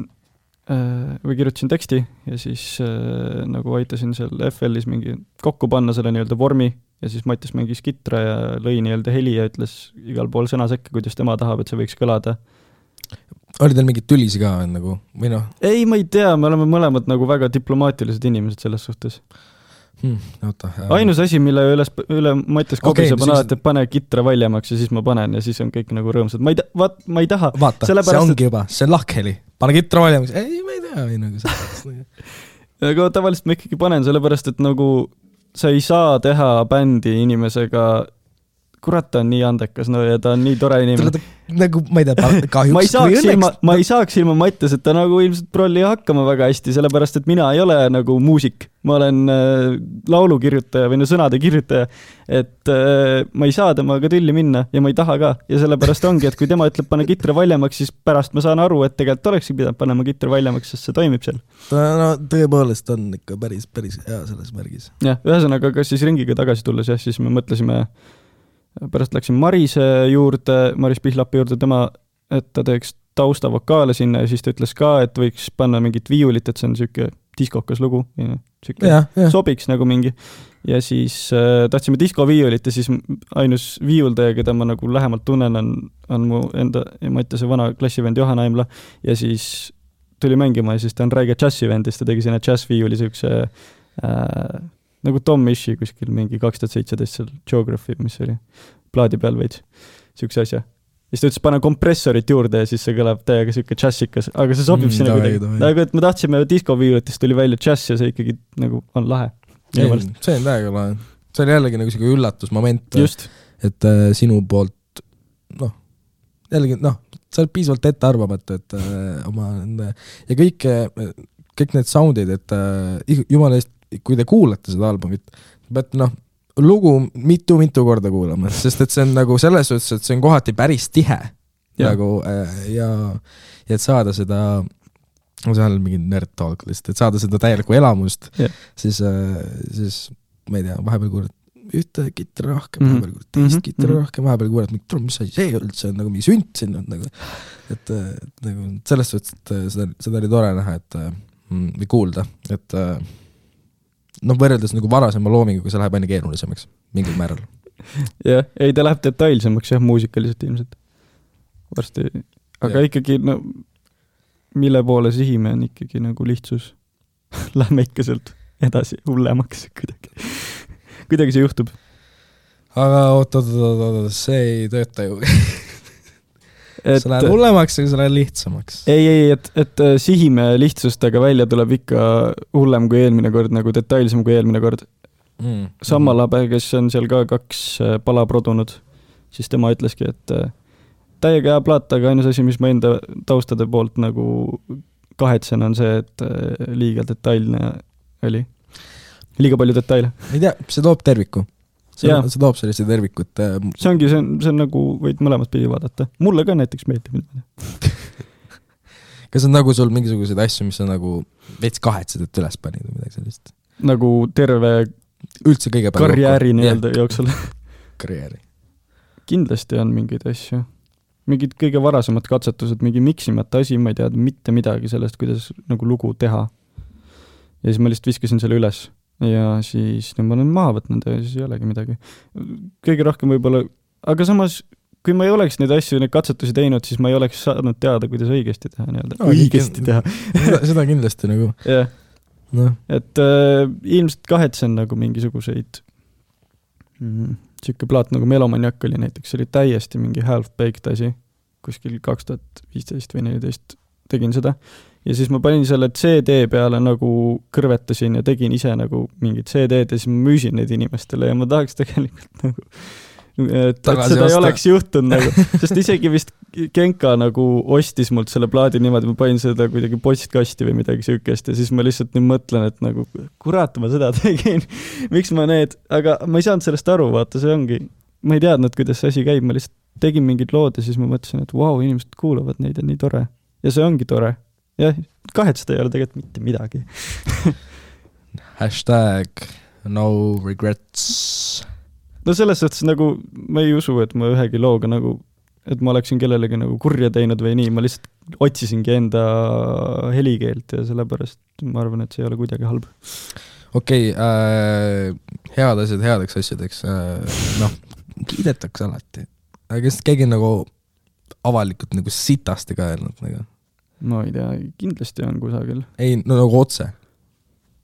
äh, või kirjutasin teksti ja siis äh, nagu aitasin seal FL-is mingi kokku panna selle nii-öelda vormi ja siis Mattias mängis kitra ja lõi nii-öelda heli ja ütles igal pool sõna sekka, kuidas tema tahab, et see võiks kõlada. oli teil mingeid tülisi ka nagu või noh ei, ma ei tea, me oleme mõlemad nagu väga diplomaatilised inimesed selles suhtes. hmm,, oota. ainus asi, mille üles, üle Okei, kobiseb, on siis- alati, et pane kitra valjemaks ja siis ma panen ja siis on kõik nagu rõõmsad. ma ei tea, vaat, ma ei taha. vaata, see ongi juba, see on lahkheli, pane kitra valjemaks, ei, ma ei tea, või nagu selles <laughs> aga tavaliselt ma ikkagi panen, sellepärast et nagu sa ei saa teha bändi inimesega, kurat, ta on nii andekas, no ja ta on nii tore inimene. nagu ma ei tea, <laughs> ma ei kahjuks saaks ilma, õnneks ma ei saaks ilma Mattiaseta nagu ilmselt prolli hakkama väga hästi, sellepärast et mina ei ole nagu muusik. ma olen äh, laulukirjutaja või no sõnade kirjutaja. et äh, ma ei saa temaga tülli minna ja ma ei taha ka ja sellepärast ongi, et kui tema ütleb, pane kitra valjemaks, siis pärast ma saan aru, et tegelikult olekski pidanud panema kitra valjemaks, sest see toimib seal. no tõepoolest on ikka päris, päris hea selles märgis. jah, ühesõnaga, kas siis ringiga tagasi tulles jah, siis me mõtlesime, pärast läksin Marise juurde, Maris Pihlapi juurde, tema, et ta teeks taustavokaale sinna ja siis ta ütles ka, et võiks panna mingit viiulit, et see on niisugune diskokas lugu, niisugune sobiks nagu mingi. ja siis äh, tahtsime diskoviiulit ja siis ainus viiuldaja, keda ma nagu lähemalt tunnen, on, on mu enda ja Mattiase vana klassivend Johan Aimla ja siis tuli mängima ja siis ta on räige džässivend ja siis ta tegi sinna džässviiuli siukse äh, nagu Tom Mishi kuskil mingi kaks tuhat seitseteist seal Geography, mis oli, plaadi peal veits, siukse asja. siis ta ütles, pane kompressorit juurde ja siis see kõlab täiega siuke džässikas, aga see sobib Mm, sinna kuidagi. nagu, et me tahtsime diskoviiulitist tuli välja džäss ja see ikkagi nagu on lahe. see on täiega lahe. see oli jällegi nagu siuke üllatusmoment, et äh, sinu poolt noh, jällegi noh, sa oled piisavalt ettearvamatu, et äh, oma ja kõik, kõik need sound'id, et äh, jumala eest, kui te kuulate seda albumit, peate noh, lugu mitu-mitu korda kuulama, sest et see on nagu selles suhtes, et see on kohati päris tihe Jah. nagu äh, ja, ja et saada seda, see on mingi nerd talk lihtsalt, et saada seda täielikku elamust Jah. siis, siis ma ei tea, vahepeal kuulad ühte kitarri rohkem mm, -hmm. vahepeal kuulad teist mm -hmm. kitarri mhm. rohkem, vahepeal kuulad mingi, tule, mis asi see üldse on, nagu mingi sünt siin on nagu, et äh, nagu selles suhtes, et äh, seda, seda oli tore näha, et äh, mm, või kuulda, et äh, noh, võrreldes nagu varasema loominguga, see läheb aina keerulisemaks mingil määral. <laughs> jah, ei ta läheb detailsemaks jah, muusikaliselt ilmselt varsti, aga ja. ikkagi no mille poole sihime, on ikkagi nagu lihtsus. <laughs> Lähme ikka sealt edasi hullemaks kuidagi. <laughs> kuidagi see juhtub. aga oot, oot, oot, oot, see ei tööta ju. Et sa lähed hullemaks, aga sa lähed lihtsamaks. ei, ei, et, et äh, sihime lihtsust, aga välja tuleb ikka hullem kui eelmine kord, nagu detailsem kui eelmine kord. mm. Samma Labe, kes on seal ka kaks äh, pala produnud, siis tema ütleski, et äh, täiega hea plaat, aga ainus asi, mis ma enda taustade poolt nagu kahetsen, on see, et liiga detailne oli. liiga palju detaile. ei tea, see toob terviku. See see toob sellise tervikut. see ongi, see on, see on nagu, võid mõlemat pidi vaadata. mulle ka näiteks meeldib. <laughs> kas on nagu sul mingisuguseid asju, mis sa nagu veits kahetsed, et üles panid või midagi sellist? nagu terve üldse kõige karjääri nii-öelda jooksul. <laughs> karjääri. kindlasti on mingeid asju. mingid kõige varasemad katsetused, mingi miksimata asi, ma ei teadnud mitte midagi sellest, kuidas nagu lugu teha. ja siis ma lihtsalt viskasin selle üles ja siis nüüd ma olen maha võtnud ja siis ei olegi midagi. kõige rohkem võib-olla, aga samas kui ma ei oleks neid asju, neid katsetusi teinud, siis ma ei oleks saanud teada, kuidas õigesti teha nii-öelda. No, õigesti teha. seda, seda kindlasti nagu, jah, noh, et äh, ilmselt kahetsen nagu mingisuguseid mm,, sihuke plaat nagu Melomaniak oli näiteks, see oli täiesti mingi half-baked asi, kuskil kaks tuhat viisteist või neliteist tegin seda ja siis ma panin selle CD peale nagu kõrvetasin ja tegin ise nagu mingid CD-d ja siis ma müüsin neid inimestele ja ma tahaks tegelikult <laughs> nagu et, et seda ei osta. oleks juhtunud nagu, <laughs> sest isegi vist Genka nagu ostis mult selle plaadi niimoodi, ma panin seda kuidagi postkasti või midagi siukest ja siis ma lihtsalt nüüd mõtlen, et nagu kurat, ma seda <laughs> tegin. miks ma need, aga ma ei saanud sellest aru, vaata, see ongi, ma ei teadnud, kuidas see asi käib, ma lihtsalt tegin mingid lood ja siis ma mõtlesin, et vau, inimesed kuulavad neid ja nii tore. Ja see ongi tore. jah, kahetseda ei ole tegelikult mitte midagi. <laughs> hashtag no regrets. no selles suhtes nagu ma ei usu, et ma ühegi looga nagu, et ma oleksin kellelegi nagu kurja teinud või nii, ma lihtsalt otsisingi enda helikeelt ja sellepärast ma arvan, et see ei ole kuidagi halb. okei okay, äh,, head asjad headeks asjadeks äh,, noh, kiidetakse alati. aga kas keegi nagu avalikult nagu sitasti ka öelnud nagu? Ma ei tea, kindlasti on kusagil ei, no nagu otse.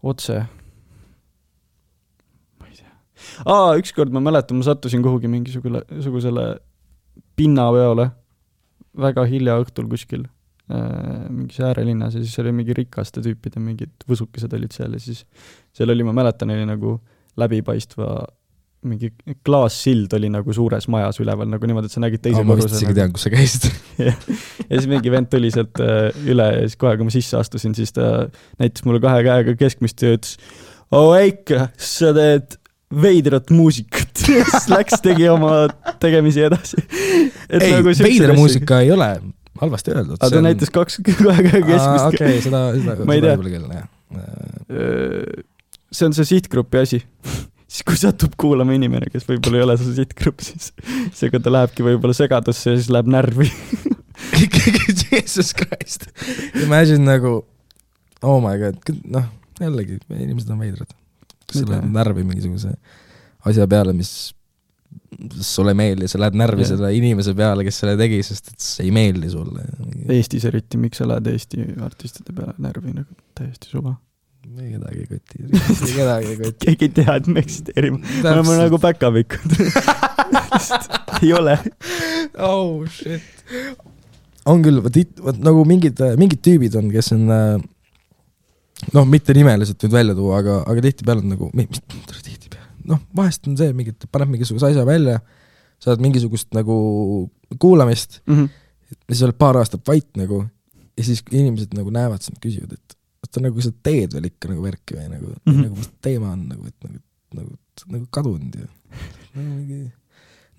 otse. ma ei tea. aa, ükskord ma mäletan, ma sattusin kuhugi mingisugune, sugusele pinnaveole väga hilja õhtul kuskil äh, mingis äärelinnas ja siis oli mingi rikaste tüüpide mingid võsukesed olid seal ja siis seal oli, ma mäletan, oli nagu läbipaistva mingi klaassild oli nagu suures majas üleval nagu niimoodi, et sa nägid teise ma vist korruse isegi nagu. tean, kus sa käisid. <laughs> ja siis mingi vend tuli sealt äh, üle ja siis kohe, kui ma sisse astusin, siis ta näitas mulle kahe käega keskmist ja ütles oo Eike, sa teed veidrat muusikat. <laughs> siis läks, tegi oma tegemisi edasi. ei, veider. muusika ei ole halvasti öeldud. aga ta näitas kaks, <laughs> kahe käega keskmist. okei, seda, seda, Ma ei tea. jah. see on see sihtgrupi asi. Siis kui satub kuulama inimene, kes võib-olla ei ole see sihtgrupp, siis seega ta lähebki võib-olla segadusse ja siis läheb närvi. <laughs> ikkagi Jesus Christ. Imagine nagu, oh my god, noh, jällegi, inimesed on veidrad. sa lähed närvi mingisuguse asja peale, mis sulle ei meeldi, sa lähed närvi Jah. selle inimese peale, kes selle tegi, sest et see ei meeldi sulle. Eestis eriti, miks sa lähed Eesti artistide peale närvi nagu täiesti suva. Kedagi ei koti, kedagi ei koti. <laughs> keegi ei tea, et me eksisteerime. me oleme nagu päkapikud. <laughs> ei ole. oh shit. on küll, vot vot nagu mingid, mingid tüübid on, kes on äh, noh, mitte nimeliselt nüüd välja tuua, aga, aga tihtipeale on nagu, mis, tihtipeale, noh, vahest on see mingi, paneb mingisuguse asja välja, saad mingisugust nagu kuulamist Mhm. ja siis oled paar aastat vait nagu ja siis inimesed nagu näevad sind, küsivad, et oota nagu sa teed veel ikka nagu värki või nagu mm. -hmm. nagu mis teema on nagu, et nagu, nagu, nagu kadunud ja <laughs> nagu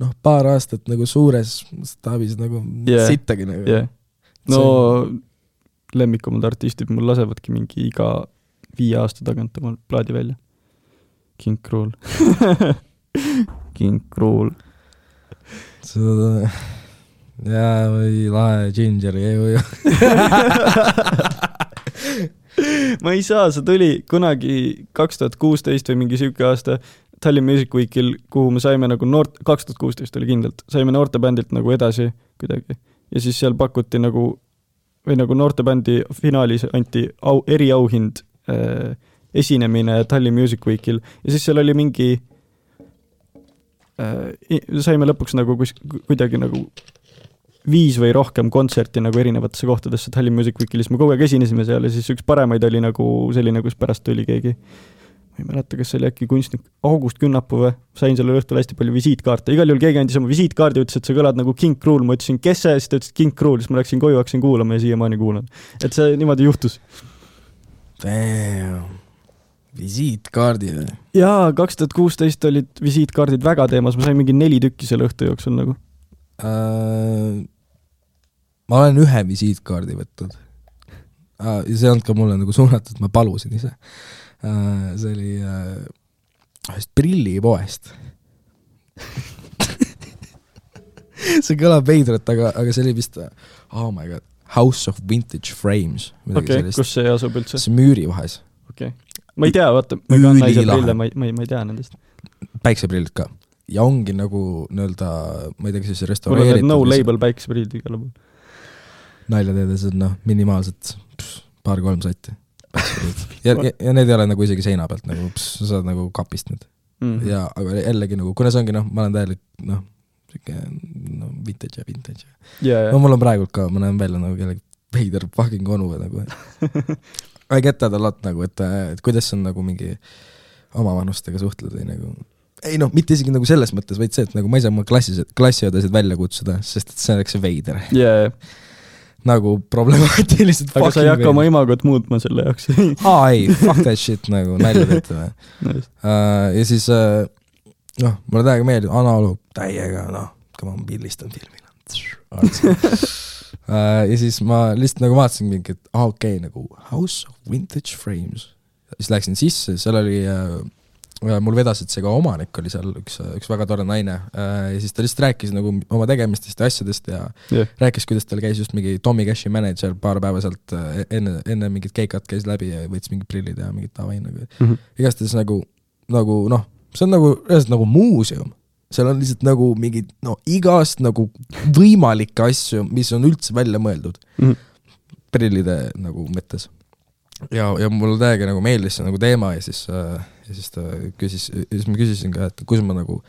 noh, paar aastat nagu suures staabis nagu yeah. sittagi nagu jah. no lemmikumad artistid mul lasevadki mingi iga viie aasta tagant oma plaadi välja. King Krul. King Krul. seda jaa, või lahe Ginger ju ju. <laughs> ma ei saa, see tuli kunagi kaks tuhat kuusteist või mingi sihuke aasta Tallinn Music Weekil, kuhu me saime nagu noort, kaks tuhat kuusteist oli kindlalt, saime noortebändilt nagu edasi kuidagi. ja siis seal pakuti nagu, või nagu noortebändi finaalis anti au, eriauhind äh,, esinemine Tallinn Music Weekil ja siis seal oli mingi äh,, saime lõpuks nagu kus, kuidagi nagu viis või rohkem kontserti nagu erinevatesse kohtadesse Tallinn Music Weekil, siis me kogu aeg esinesime seal ja siis üks paremaid oli nagu selline, kus pärast tuli keegi ma ei mäleta, kas see oli äkki kunstnik August Künnapuu või, sain sellel õhtul hästi palju visiitkaarte, igal juhul keegi andis oma visiitkaardi, ütles, et sa kõlad nagu King Krul, ma ütlesin, kes see, siis ta ütles King Krul, siis ma läksin koju, hakkasin kuulama ja siiamaani kuulan. et see niimoodi juhtus. Damn, visiitkaardid või? jaa, kaks tuhat kuusteist olid visiitkaardid väga teemas, ma sain mingi neli tükki selle õhtu jooksul nagu. Äh, ma olen ühe visiitkaardi võtnud äh,. see ei olnud ka mulle nagu suunatud, ma palusin ise äh,. see oli äh, ühest prillipoest <laughs> see kõlab veidralt, aga, aga see oli vist, oh my god, House of Vintage Frames, okei okay,, kus see asub üldse? see Müüri vahes, okei okay.. ma ei tea, vaata, ma ei kanna ise prille, ma ei, ma ei, ma ei tea nendest. päikseprillid ka. Ja ongi nagu nii-öelda, ma ei tea, kas siis restaureeritud no label päikeseprillid igal pool. nalja teades on noh, minimaalselt paar-kolm sotti. ja, ja, ja need ei ole nagu isegi seina pealt nagu, sa saad nagu kapist need Mhm. ja, aga jällegi nagu, kuna see ongi noh, ma olen täielik noh, sihuke no vintage ja vintage ja, ja no, mul on praegult ka, ma näen välja nagu kellegi veider fucking onu nagu <laughs> I get that a lot nagu, et, et kuidas on nagu mingi omavanustega suhtled või nagu ei noh, mitte isegi nagu selles mõttes, vaid see, et nagu ma ei saa oma klassis, klassiõdesid välja kutsuda, sest et see oleks veiter. ja, ja, nagu problemaatiliselt aga sa ei hakka oma imagot muutma selle jaoks. <laughs> aa ei, fuck that shit nagu nalja teete või <laughs> just, uh,. ja siis uh, noh, mulle täiega meeldib, analoog täiega noh, kui ma pildistan filmile <laughs> uh,. ja siis ma lihtsalt nagu vaatasin mingi, et aa okei okay,, nagu House of Vintage Frames. siis läksin sisse, seal oli uh, mul vedas, et see ka omanik oli seal üks, üks väga tore naine uh, ja siis ta lihtsalt rääkis nagu oma tegemistest ja asjadest ja jah, rääkis, kuidas tal käis just mingi Tommy Cashi mänedžer paar päeva sealt äh, enne, enne mingit keikat käis läbi ja võttis mingid prillid ja mingit davai nagu. Mhm. igastahes nagu, nagu noh, see on nagu, reaalselt nagu muuseum. seal on lihtsalt nagu mingid no igast nagu võimalikke asju, mis on üldse välja mõeldud Mhm. prillide nagu mõttes. ja, ja mulle täiega nagu meeldis see nagu teema ja siis äh,, ja siis ta küsis, siis ma küsisin ka, et kus ma nagu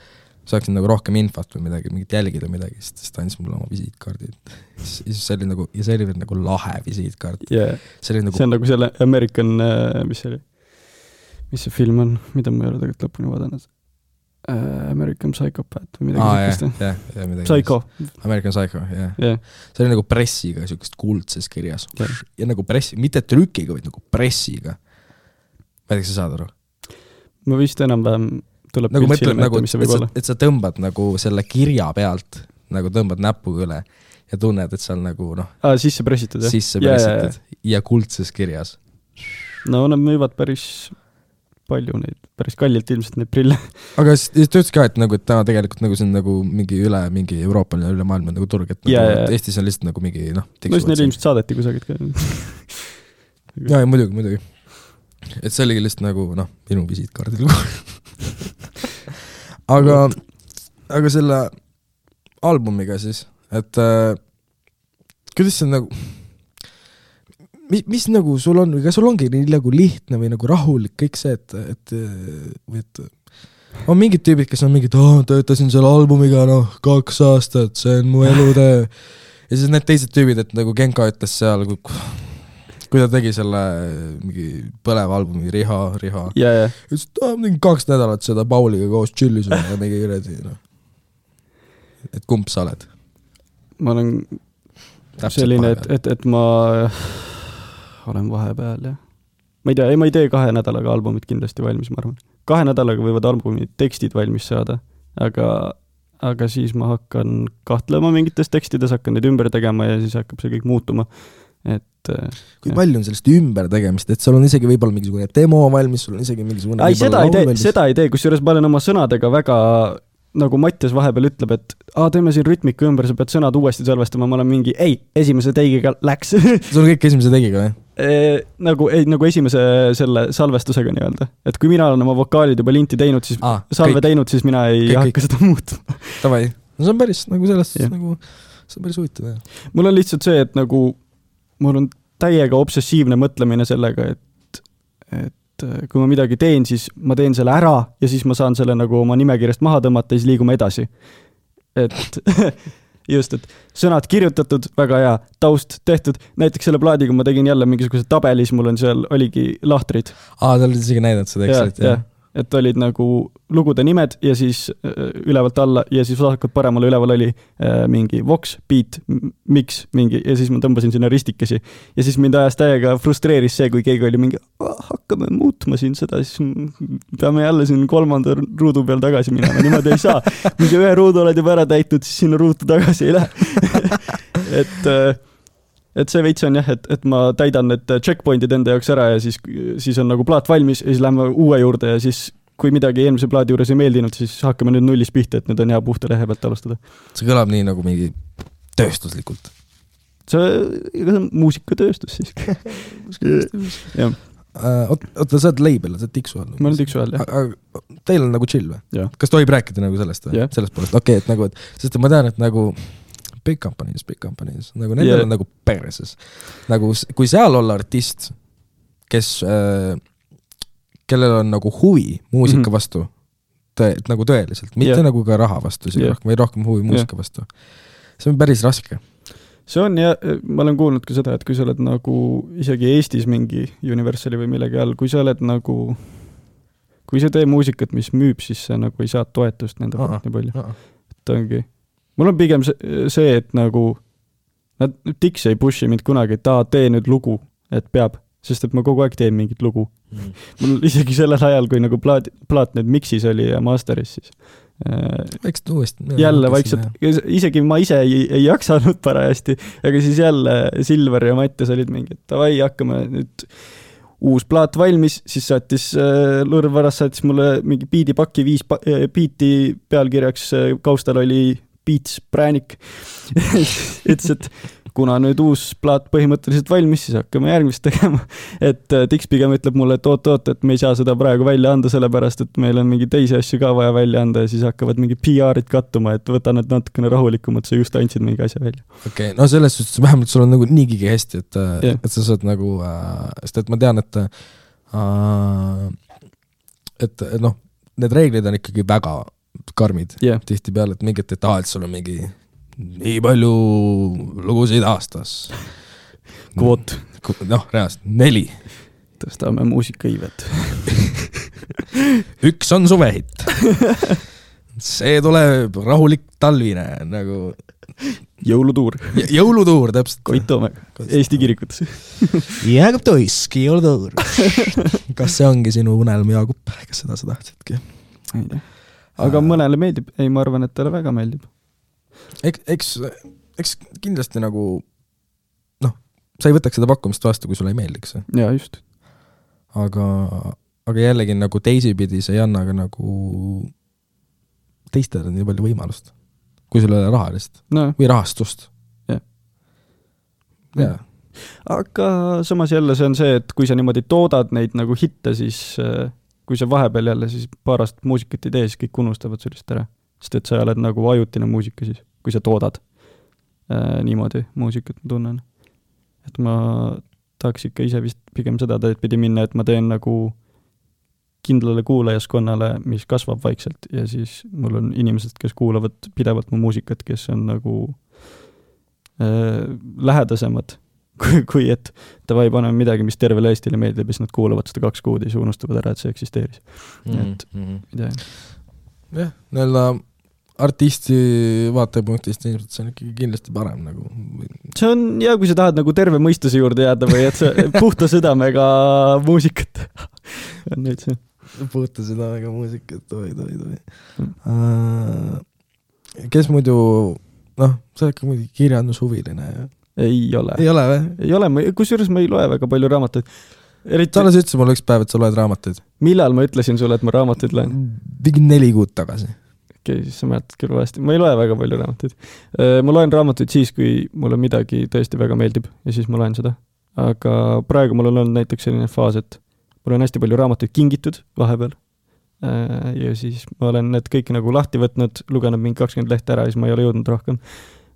saaksin nagu rohkem infot või midagi, mingit jälgida midagi, siis ta andis mulle oma visiitkaardi. siis see oli nagu, ja see oli veel nagu lahe visiitkaart, ja, see oli nagu see on nagu selle American, mis see oli, mis see film on, mida ma ei ole tegelikult lõpuni vaadanud uh,. American Psychopath või midagi jah siukest,, jah, jah midagi. Psycho, American Psycho, jah. jah, see oli nagu pressiga siukest kuldses kirjas Jah. ja nagu pressi, mitte trükiga, vaid nagu pressiga. ma ei tea, kas sa saad aru? Ma vist enam-vähem tuleb nagu mõtled nagu, et et sa tõmbad nagu selle kirja pealt nagu tõmbad näpuga üle ja tunned, et seal nagu noh, aa, sisse pressitud jah? sisse Jaa, jaa, pressitud ja kuldses kirjas. no nad müüvad päris palju neid, päris kallilt ilmselt neid prille. <laughs> aga siis ta ütles ka, et nagu, et täna tegelikult nagu see on nagu mingi üle mingi Euroopaline, üle maailma nagu turg, et nagu, jaa. et Eestis on lihtsalt nagu mingi noh. no siis neile ilmselt saadeti kusagilt ka. <laughs> jaa, jaa muidugi, muidugi. Et see oligi lihtsalt nagu noh, minu visiitkaardil <laughs> aga, aga selle albumiga siis, et äh, kuidas see nagu, mis, mis nagu sul on, kas sul ongi nii nagu lihtne või nagu rahulik kõik see, et, et või et on mingid tüübid, kes on mingid, töötasin selle albumiga noh, kaks aastat, see on mu <laughs> elutöö. ja siis need teised tüübid, et nagu Genka ütles seal, kui ta tegi selle mingi põleva albumi Riha, Riha, ja, ja ütles, et aa, mingi kaks nädalat seda Pauliga koos tšillisime ja mingi kuradi noh. et kumb sa oled? ma olen selline, et, et, et ma olen vahepeal jah. ma ei tea, ei ma ei tee kahe nädalaga albumit kindlasti valmis, ma arvan. kahe nädalaga võivad albumi tekstid valmis saada, aga, aga siis ma hakkan kahtlema mingites tekstides, hakkan neid ümber tegema ja siis hakkab see kõik muutuma. Et äh, kui Jah. palju on sellist ümbertegemist, et sul on isegi võib-olla mingisugune demo valmis, sul on isegi mingisugune ei, seda ei tee, seda ei tee, kusjuures ma olen oma sõnadega väga nagu Mattias vahepeal ütleb, et aa, teeme siin rütmika ümber, sa pead sõnad uuesti salvestama, ma olen mingi ei, esimese teigiga läks <laughs> sul on kõik esimese tegiga või? Nagu, ei nagu esimese selle salvestusega nii-öelda, et kui mina olen oma vokaalid juba linti teinud, siis aa, salve teinud, siis mina ei Kõik, kõik, hakka seda muutma. <laughs> davai, no see on päris nagu selles yeah. nagu, see on päris huvitav jah. mul on lihtsalt see, et nagu mul on täiega obsessiivne mõtlemine sellega, et, et eh, kui ma midagi teen, siis ma teen selle ära ja siis ma saan selle nagu oma nimekirjast maha tõmmata ja siis liigume edasi. et <laughs> just, et sõnad kirjutatud, väga hea, taust tehtud, näiteks selle plaadiga ma tegin jälle mingisuguse tabeli, siis mul on seal, oligi lahtrid. Aa, sa oled isegi näidanud seda Excelit ja, et olid nagu lugude nimed ja siis äh, ülevalt alla ja siis vasakalt paremale üleval oli äh, mingi vox, beat, mix mingi ja siis ma tõmbasin sinna ristikesi. ja siis mind ajas täiega frustreeris see, kui keegi oli mingi, hakkame muutma siin seda, siis m- peame jälle siin kolmanda ruudu peal tagasi minema, niimoodi ei saa. kui sa ühe ruudu oled juba ära täitnud, siis sinna ruutu tagasi ei lähe. <laughs> et äh, et see veits on jah, et, et ma täidan need checkpoint'id enda jaoks ära ja siis, siis on nagu plaat valmis ja siis lähme uue juurde ja siis kui midagi eelmise plaadi juures ei meeldinud, siis hakkame nüüd nullist pihta, et nüüd on hea puhta lehe pealt alustada. see kõlab nii nagu mingi tööstuslikult. see, ega see on muusikatööstus siiski. <laughs> jah, Äh, oot- oota, sa oled label, sa oled Tiksu all? ma olen Tiksu all jah. teil on nagu chill või? kas tohib rääkida nagu sellest või sellest poolest, okei okay,, et nagu, et sest et ma tean, et nagu big companies, big companies, nagu nendel Jah. on nagu perses. nagu kui seal olla artist, kes äh,, kellel on nagu huvi muusika mm. -hmm. vastu, tõe-, nagu tõeliselt, mitte yeah. nagu ka raha vastu isegi yeah. rohkem, vaid rohkem huvi muusika yeah. vastu. see on päris raske. see on ja ma olen kuulnud ka seda, et kui sa oled nagu isegi Eestis mingi Universali või millegi all, kui sa oled nagu, kui sa tee muusikat, mis müüb, siis sa nagu ei saa toetust nende poolt nii palju. et ongi, mul on pigem see, et nagu nad, Dix ei push'i mind kunagi, et aa, tee nüüd lugu, et peab, sest et ma kogu aeg teen mingit lugu. mul isegi sellel ajal, kui nagu plaat, plaat nüüd Mixis oli ja Masteris, siis äh, eks uuesti. jälle vaikselt, isegi ma ise ei, ei jaksanud parajasti, aga siis jälle Silver ja Mattias olid mingi, et davai, hakkame nüüd uus plaat valmis, siis saatis äh, Lurv Varas saatis mulle mingi biidipaki viis äh, biiti pealkirjaks äh, kaustal oli Beats präänik. <laughs> ütles, et kuna nüüd uus plaat põhimõtteliselt valmis, siis hakkame järgmist tegema. et äh, Dix pigem ütleb mulle, et oot-oot, et me ei saa seda praegu välja anda, sellepärast et meil on mingeid teisi asju ka vaja välja anda ja siis hakkavad mingid PR-id kattuma, et võta nüüd natukene rahulikumalt, sa just andsid mingi asja välja. okei okay,, no selles suhtes vähemalt sul on nagu niigigi hästi, et yeah., et sa saad nagu äh,, sest et ma tean, et äh, et noh, need reeglid on ikkagi väga karmid jah, tihtipeale, et mingid, et aa, et sul on mingi nii palju lugusid aastas. kvoot, noh, reaalselt neli, tõstame muusikahiivet. <laughs> üks on suvehitt. see tuleb rahulik talvine nagu jõulutuur, jõ- jõulutuur täpselt. Koit Toomega, Eesti kirikutes. <laughs> Jaagup Toiski jõulutuur. kas see ongi sinu unelm, Jaagup, kas seda sa tahtsidki? Aga mõnele meeldib, ei, ma arvan, et talle väga meeldib. eks, eks, eks kindlasti nagu noh, sa ei võtaks seda pakkumist vastu, kui sulle ei meeldiks, jaa, just. aga, aga jällegi nagu teisipidi see ei anna ka nagu teistele nii palju võimalust, kui sul ei ole raha lihtsalt no või rahastust. Jah. jaa, aga samas jälle see on see, et kui sa niimoodi toodad neid nagu hitte, siis äh, kui sa vahepeal jälle siis paar aastat muusikat ei tee, siis kõik unustavad lihtsalt ära. sest et sa oled nagu ajutine muusika siis, kui sa toodad äh, niimoodi muusikat, ma tunnen. et ma tahaks ikka ise vist pigem seda teed pidi minna, et ma teen nagu kindlale kuulajaskonnale, mis kasvab vaikselt ja siis mul on inimesed, kes kuulavad pidevalt mu muusikat, kes on nagu äh, lähedasemad <laughs> kui, kui et davai, paneme midagi, mis tervele Eestile meeldib ja siis nad kuulavad seda kaks kuud ja siis unustavad ära, et see eksisteeris mm. -hmm. et Mhm. ei tea. jah, nii-öelda artisti vaatepunktist ilmselt see on ikkagi kindlasti parem nagu. see on hea, kui sa tahad nagu terve mõistuse juurde jääda või et sa <laughs> puhta südamega muusikat <laughs> on nüüd see. puhta südamega muusikat, oi, oi, oi Mm. kes muidu, noh, sa oled ka muidugi kirjandushuviline ju. Ei ole, ei ole või? ei ole, ma, kusjuures ma ei loe väga palju raamatuid. eriti sa, alles ütlesid mulle üks päev, et sa loed raamatuid. millal ma ütlesin sulle, et ma raamatuid loen? mingi neli kuud tagasi. okei okay,, siis sa mäletad küll valesti, ma ei loe väga palju raamatuid. ma loen raamatuid siis, kui mulle midagi tõesti väga meeldib ja siis ma loen seda. aga praegu mul on olnud näiteks selline faas, et mul on hästi palju raamatuid kingitud vahepeal. ja siis ma olen need kõik nagu lahti võtnud, lugenud mingi kakskümmend lehte ära ja siis ma ei ole jõudnud rohkem.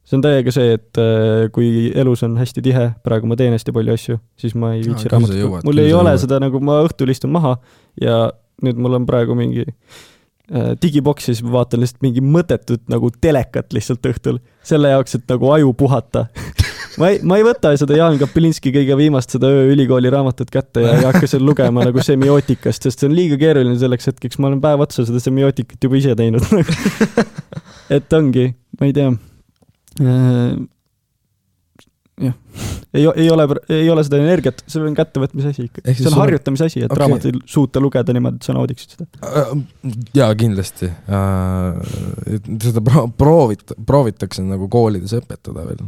See on täiega see, et äh, kui elus on hästi tihe, praegu ma teen hästi palju asju, siis ma ei viitsi raamatut mul ei ole jõuad. seda nagu ma õhtul istun maha ja nüüd mul on praegu mingi äh, digiboksi, siis ma vaatan lihtsalt mingi mõttetut nagu telekat lihtsalt õhtul, selle jaoks, et nagu aju puhata. <laughs> ma ei, ma ei võta seda Jaan Kapelinski kõige viimast seda ööülikooli raamatut kätte ja ei hakka seal lugema nagu semiootikast, sest see on liiga keeruline selleks hetkeks, ma olen päev otsa seda semiootikat juba ise teinud. <laughs> et ongi, ma ei tea. jah, ei, ei ole, ei ole seda energiat, see on kättevõtmise asi ikka. See on sul on- harjutamise asi, et okay. raamatuid suuta lugeda niimoodi, et sa naudiksid seda. Äh, jaa, kindlasti. seda pro-, proovit-, proovitakse nagu koolides õpetada veel.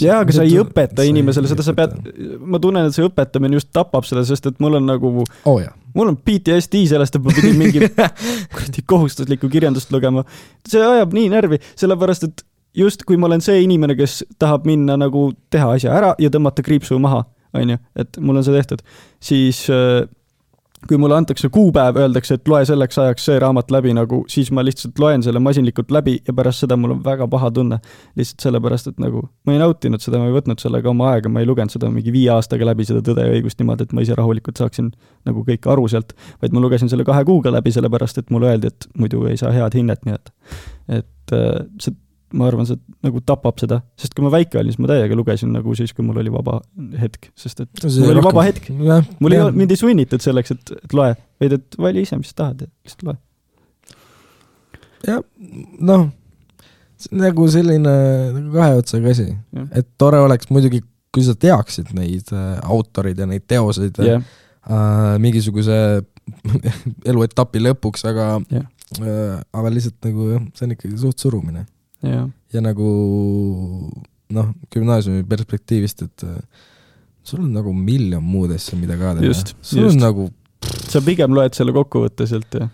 jaa, aga sa ei õpeta inimesele seda, sa pead, ma tunnen, et see õpetamine just tapab seda, sest et mul on nagu, oh, jaa. mul on PTSD sellest, et ma pidin mingi <laughs> kuradi kohustuslikku kirjandust lugema. see ajab nii närvi, sellepärast et just kui ma olen see inimene, kes tahab minna nagu teha asja ära ja tõmmata kriipsu maha, onju, et mul on see tehtud, siis äh, kui mulle antakse kuupäev, öeldakse, et loe selleks ajaks see raamat läbi nagu, siis ma lihtsalt loen selle masinlikult läbi ja pärast seda mul on väga paha tunne. lihtsalt sellepärast, et nagu ma ei nautinud seda, ma ei võtnud sellega oma aega, ma ei lugenud seda mingi viie aastaga läbi, seda Tõde ja õigust niimoodi, et ma ise rahulikult saaksin nagu kõike aru sealt, vaid ma lugesin selle kahe kuuga läbi, sellepärast et mulle öeldi, et muidu ei saa head hinnet nii-öelda. et äh, see, ma arvan, see nagu tapab seda, sest kui ma väike olin, siis ma täiega lugesin nagu siis, kui mul oli vaba hetk, sest et mul oli vaba hetk. mul ei olnud, mind ei sunnitud selleks, et, et loe, vaid et vali ise, mis tahad ja lihtsalt loe. jah, noh, see nagu selline nagu kahe otsaga asi, et tore oleks muidugi, kui sa teaksid neid äh, autoreid ja neid teoseid jah, äh, mingisuguse <laughs> eluetapi lõpuks, aga Jah. äh, aga lihtsalt nagu jah, see on ikkagi suht surumine jah, ja nagu noh, gümnaasiumi perspektiivist, et äh, sul on nagu miljon muud asja, mida ka teha sul just. on nagu sa pigem loed selle kokkuvõtte sealt ja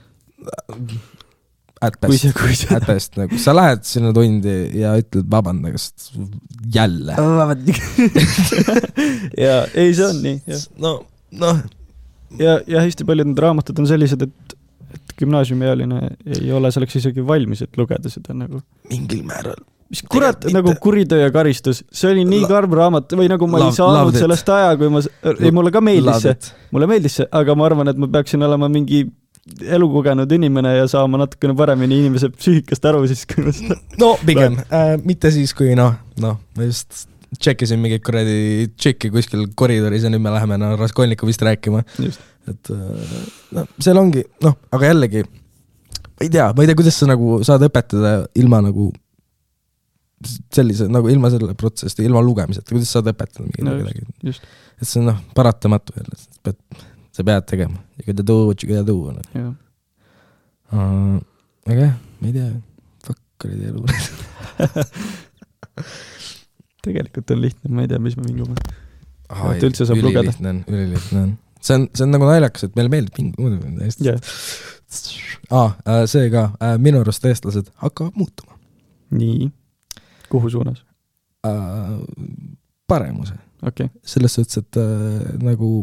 at best at best nagu, sa lähed sinna tundi ja ütled vabandust, jälle. <laughs> ja ei, see on nii, jah. no, noh, ja, ja hästi paljud need raamatud on sellised, et gümnaasiumiealine ei ole selleks isegi valmis, et lugeda seda nagu. mingil määral. mis kurat, nagu. Kuritöö ja karistus, see oli nii karm raamat või nagu ma Love- ei saanud sellest aja, kui ma, ei mulle ka meeldis see, mulle meeldis see, aga ma arvan, et ma peaksin olema mingi elukogenud inimene ja saama natukene paremini inimese psüühikast aru siis, kui ma seda no pigem äh,, mitte siis, kui noh, noh, ma just tšekkisin mingit kuradi tšikki kuskil koridoris ja nüüd me läheme no, Raskolnikovist rääkima. Et äh, no seal ongi, noh, aga jällegi, ma ei tea, ma ei tea, kuidas sa nagu saad õpetada ilma nagu sellise nagu ilma selle protsessi, ilma lugemiseta, kuidas sa saad õpetada mingi No midagi just. et see on noh, paratamatu jälle, sa pead, sa pead tegema, you gotta do what you gotta do, noh. jah. aga jah, ma ei tea, fuck kuradi elu. <laughs> tegelikult on lihtne, ma ei tea, mis me vingume. Et üldse saab lugeda. ülilihtne on, see on, see on nagu naljakas, et meile meeldib vinguda, hästi jah, aa, see ka, minu arust eestlased hakkavad muutuma nii. kuhu suunas? äh,. paremuse, okay., selles suhtes, et äh, nagu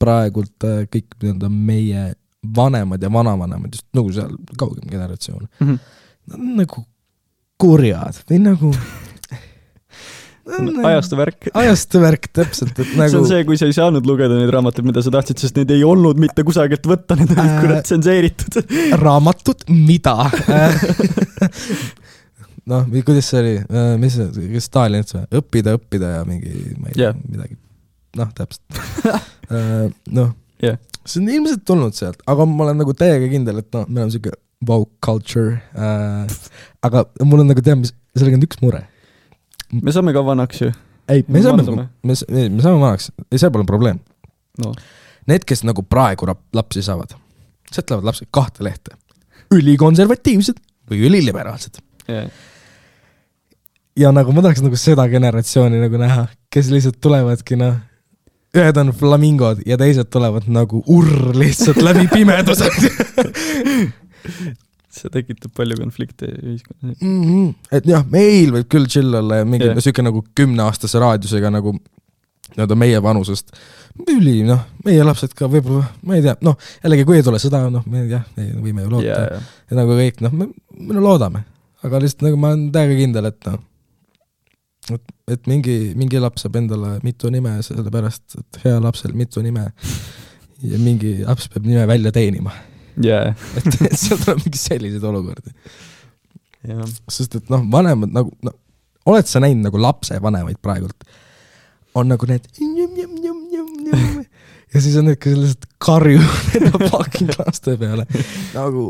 praegult äh, kõik nii-öelda meie vanemad ja vanavanemad, just nagu seal kaugem generatsioon, Mhm. nad on nagu kurjad või nagu <laughs> ajastu värk. ajastu värk täpselt, et <laughs> see nagu on see, kui sa ei saanud lugeda neid raamatuid, mida sa tahtsid, sest neid ei olnud mitte kusagilt võtta, need olid Äh, kurat tsenseeritud. <laughs> raamatud, mida <laughs> noh, kuidas see oli, mis see, kas Stalin ütles või, õppida, õppida ja mingi, ma ei tea yeah., midagi, noh, täpselt. noh Jah. see on ilmselt tulnud sealt, aga ma olen nagu täiega kindel, et noh, me oleme siuke woke culture äh,, aga mul on nagu tead, mis, sellega on üks mure. Me saame ka vanaks ju. ei, me Me saame, me, me saame vanaks, ei see pole probleem. no Need, kes nagu praegu lapsi saavad, sealt lähevad lapsed kahte lehte. ülikonservatiivsed või üliliberaalsed. yeah.. ja nagu ma tahaks nagu seda generatsiooni nagu näha, kes lihtsalt tulevadki noh, ühed on flamingod ja teised tulevad nagu urr lihtsalt läbi pimeduse <laughs> see tekitab palju konflikte ühiskonnas. mm. -hmm. et jah, meil võib küll chill olla ja mingi yeah. siuke nagu kümneaastase raadiusega nagu nii-öelda meie vanusest. üli, noh, meie lapsed ka võib-olla, ma ei tea, noh, jällegi kui ei tule sõda, noh, me jah, võime ju loota ja yeah., ja nagu kõik, noh, me, me no loodame, aga lihtsalt nagu ma olen täiega kindel, et noh, et, et mingi, mingi laps saab endale mitu nime, sellepärast et heal lapsel mitu nime ja mingi laps peab nime välja teenima, ja, et, et seal tuleb mingi selliseid olukordi, ja, sest et noh, vanemad nagu noh, oled sa näinud nagu lapsevanemaid praegult, on nagu need <laughs> ja siis on need, kes lihtsalt karjuvad enda fucking laste peale. Nagu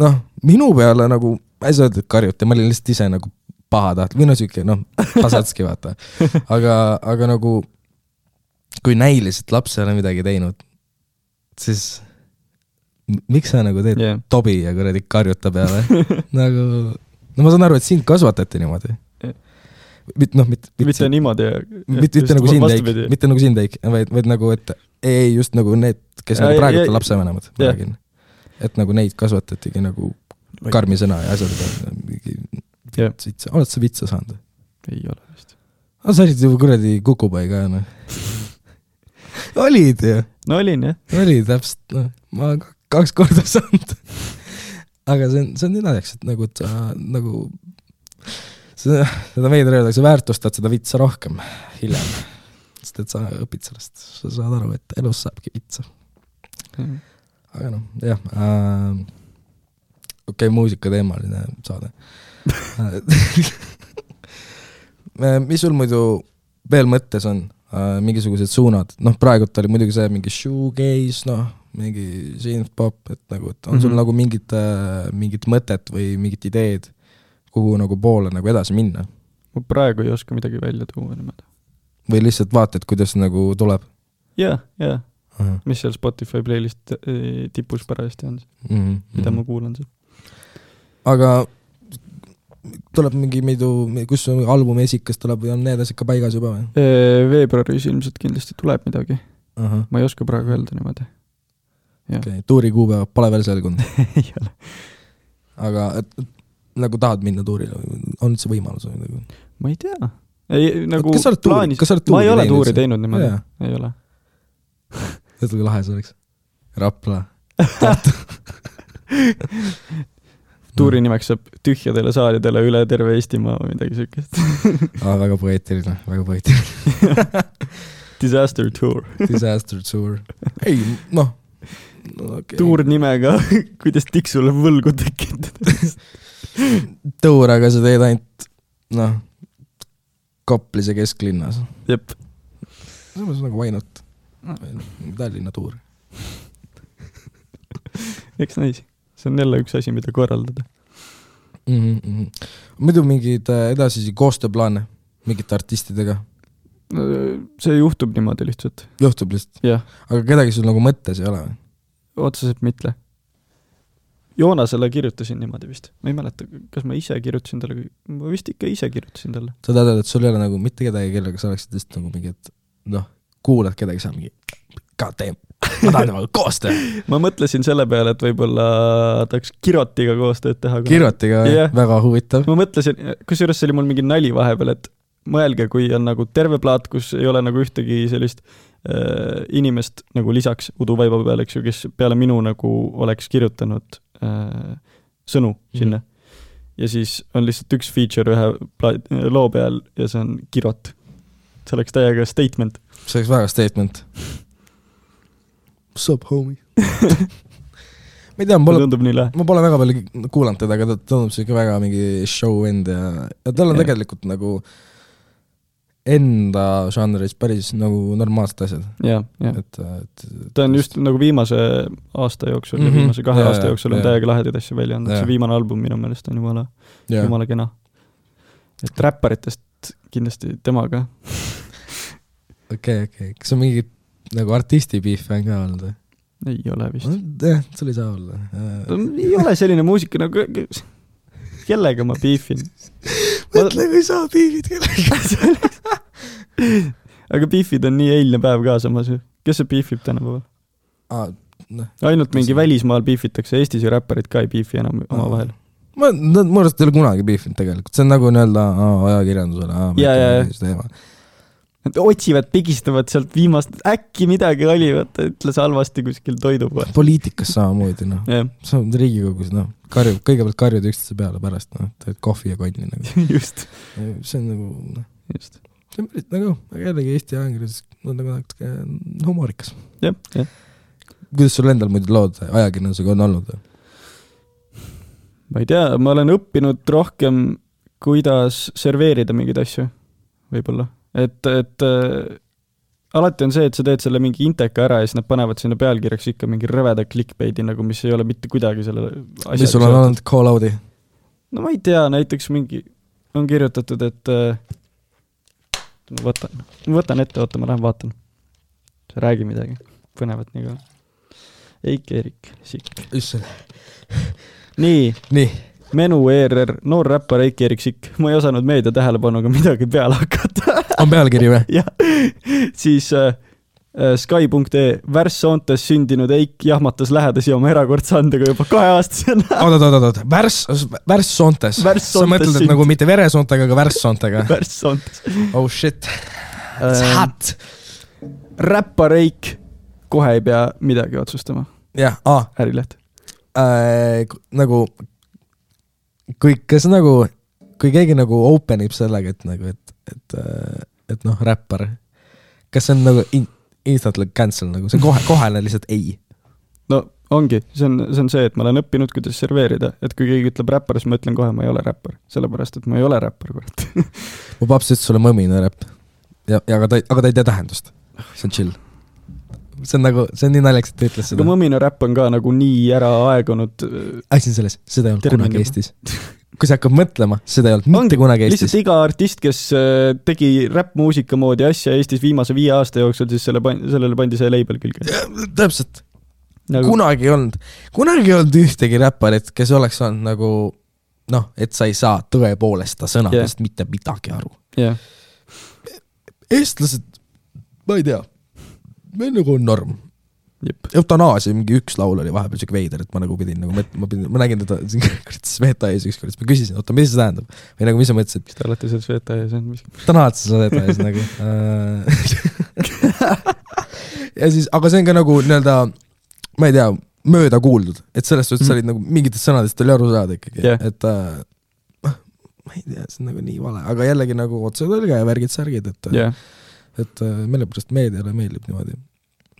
noh, minu peale nagu, ma ei saa öelda, et karjuti, ma olin lihtsalt ise nagu pahatahtlik või no siuke noh, pasatski vaata, aga, aga nagu kui näiliselt laps ei ole midagi teinud, siis miks sa nagu teed ja, tobi ja kuradi karjuta peale <laughs> nagu, no ma saan aru, et sind kasvatati niimoodi Jah.. mitte noh, mitte, mitte niimoodi. mitte, mitte nagu sind ei, mitte nagu sind ei, vaid, vaid nagu, et ei, just nagu need, kes Ja, nagu ja, praegu ja- on lapsevanemad, ma räägin. et nagu neid kasvatatigi nagu karmi sõna ja asjade peale, mingi Jah. vitsa, oled sa vitsa saanud? ei ole vist. aga sa olid ju kuradi kukupai ka noh. <laughs> olid ju, no olin jah, oli täpselt, noh, ma kaks korda saanud. aga see on, see on nii naljakas, et nagu, et sa nagu, seda, veider öelda, sa väärtustad seda vitsa rohkem hiljem. sest et sa õpid sellest, sa saad aru, et elus saabki vitsa. aga noh, jah äh,, okei okay,, muusikateemaline saade <laughs> Äh, mis sul muidu veel mõttes on äh,, mingisugused suunad, noh praegult oli muidugi see mingi shoegaze, noh, mingi synth-pop, et nagu, et on mm -hmm. sul Mhm. nagu mingit äh,, mingit mõtet või mingit ideed, kuhu nagu poole nagu edasi minna? ma praegu ei oska midagi välja tuua niimoodi. või lihtsalt vaatad, kuidas nagu tuleb ja, ja, uh? mis seal Spotify playlist eh, tipus parajasti on, -huh. mida ma kuulan seal. aga tuleb mingi mitu, kus albumi esikas tuleb või on need asjad ka paigas juba või veebruaris ilmselt kindlasti tuleb midagi, ma ei oska praegu öelda niimoodi. okay., tuuri kuupäev pole veel selgunud, <laughs> ei ole. aga et, nagu tahad minna tuurile või on üldse võimalus või nagu? ma ei tea. ei, nagu kas sa oled tuuri, kas sa oled ma tuuri ei ole tuuri teinud niimoodi ei ole. tead, kui lahe see oleks? Rapla. <laughs> tuuri nimeks saab tühjadele saalidele üle terve Eestimaa või midagi siukest. <laughs> aa, väga poeetiline, väga poeetiline. Disaster tour. Disaster tour. ei, noh okay. <laughs> tuur nimega, kuidas tiksule võlgu tekitada. tuur, aga sa teed ainult, noh, Koplis ja kesklinnas. jep, selles mõttes nagu why not? Tallinna tuur. eks näis. see on jälle üks asi, mida korraldada. mm. -hmm. muidu mingeid äh, edasisi koostööplaane mingite artistidega see juhtub niimoodi lihtsalt, juhtub lihtsalt, aga kedagi sul nagu mõttes ei ole või? Otseselt mitte. Joonasele kirjutasin niimoodi vist, ma ei mäleta, kas ma ise kirjutasin talle, ma vist ikka ise kirjutasin talle. sa tead, et sul ei ole nagu mitte kedagi, kellega sa oleksid lihtsalt nagu mingi, et noh, kuulad kedagi seal mingi, god damn, ma tahan temaga koos teha. <laughs> ma mõtlesin selle peale, et võib-olla tahaks Kirotiga koostööd teha. Kirvatiga Jah. yeah. väga huvitav. ma mõtlesin, kusjuures see oli mul mingi nali vahepeal, et mõelge, kui on nagu terve plaat, kus ei ole nagu ühtegi sellist äh, inimest nagu lisaks Udu Vaiba peale, eks ju, kes peale minu nagu oleks kirjutanud äh, sõnu sinna mm. ja siis on lihtsalt üks feature ühe pla- loo peal ja see on Kirot. see oleks täiega statement. see oleks väga statement. What's up, homie? <laughs> ma ei tea, ma pole, ma pole väga palju kuulanud teda, aga ta tundub siuke väga mingi show vend ja, ja tal on Jah. tegelikult nagu enda žanris päris nagu normaalsed asjad, jah, jah. et, et ta on just nagu viimase aasta jooksul mm, Mhm. -hmm. viimase kahe Jaa, aasta jooksul on jaa. täiega lahedaid asju välja andnud, see viimane album minu meelest on jumala, jumala kena. et räpparitest kindlasti tema ka. okei, okei, kas on mingi nagu artisti beef on ka olnud või? ei ole vist. jah, sul ei saa olla. ei ole selline muusika nagu, kellega ma beefin. mõtle, kui sa beef'id kellegagi. <laughs> aga beefid on nii eilne päev ka samas ju. kes see beefib tänapäeval? noh, ainult mingi välismaal beefitakse, Eestis ju räpparid ka ei beefi enam omavahel. ma, nad mu arust ei ole kunagi beefinud tegelikult, see on nagu nii-öelda ajakirjandusele. Jaa, jaa, jaa. Nad otsivad, pigistavad sealt viimast, äkki midagi oli, vaata, ütles halvasti kuskil toidu pool. poliitikas samamoodi, noh, sa oled Riigikogus, noh, karjub, kõigepealt karjud üksteise peale, pärast noh, teed kohvi ja konni nagu. <laughs> just, see on nagu, noh, just. see on päris nagu, aga jällegi Eesti ajakirjandus on nagu natuke humoorikas. jah, jah. kuidas sul endal muidu lood ajakirjandusega on olnud? ma ei tea, ma olen õppinud rohkem, kuidas serveerida mingeid asju, võib-olla. et, et äh, alati on see, et sa teed selle mingi inteka ära ja siis nad panevad sinna pealkirjaks ikka mingi rõveda clickbait'i nagu, mis ei ole mitte kuidagi selle mis sul on olnud call out'i? no ma ei tea, näiteks mingi, on kirjutatud, et äh, ma võtan, ma võtan ette, oota, ma lähen vaatan. räägi midagi põnevat nii kaua. Eik-Erik Sikk. issand. nii, nii, Menu ERR, noor räppar Eik-Erik Sikk, ma ei osanud meedia tähelepanuga midagi peale hakata. <laughs> on pealkiri või? <laughs> jah, siis äh, äh, Sky.ee, värssoontes sündinud Eik jahmatas lähedasi oma erakordse andega juba kaheaastasena. <laughs> oot, oot, oot, oot, värss, värssoontes. sa Värssoontes mõtled, et sünd- nagu mitte veresoontega, aga värssoontega? <laughs> värssoontes. oh shit, it's hot. räppar Eik, kohe ei pea midagi otsustama, jah, aa, Ärileht. äh, nagu kõik, kas nagu, kui keegi nagu open ib sellega, et nagu, et, et, et noh, räppar, kas see on nagu in, instantly cancel nagu, see on kohe, kohene lihtsalt ei. no ongi, see on, see on see, et ma olen õppinud, kuidas serveerida, et kui keegi ütleb räppar, siis ma ütlen kohe, ma ei ole räppar, sellepärast et ma ei ole räppar, kurat. <laughs> mu paps ütles sulle mõmine räpp. ja, ja aga ta, aga ta ei tea tähendust. see on chill. see on nagu, see on nii naljakas, et ta ütles aga seda. mõmine räpp on ka nagu nii ära aegunud. asi on selles, seda ei olnud kunagi. Eestis. <laughs> kui sa hakkad mõtlema, seda ei olnud mitte kunagi Eestis lihtsalt. iga artist, kes äh, tegi räppmuusika moodi asja Eestis viimase viie aasta jooksul, siis selle, sellele pandi see label külge. täpselt, nagu, kunagi ei olnud, kunagi ei olnud ühtegi räpparit, kes oleks olnud nagu noh, et sa ei saa tõepoolest ta sõnadest yeah. mitte midagi aru. jah, eestlased, ma ei tea, meil nagu on norm. Eutanaasia mingi üks laul oli vahepeal siuke veider, et ma nagu pidin nagu ma pidin, ma nägin teda siin <laughs> Sveta ees ükskord, siis ma küsisin, oota, mis see tähendab. või nagu, mis sa mõtlesid, mis te olete seal Sveta ees, on ta on alati Sveta ees nagu <laughs> äh,. ja siis, aga see on ka nagu nii-öelda, ma ei tea, mööda kuuldud, et selles suhtes mm. olid nagu mingitest sõnadest oli aru saada ikkagi yeah., et äh, ma ei tea, see on nagu nii vale, aga jällegi nagu otsetõlge ja värgid-särgid, et jah, et äh, millegipärast meediale meeldib niimoodi.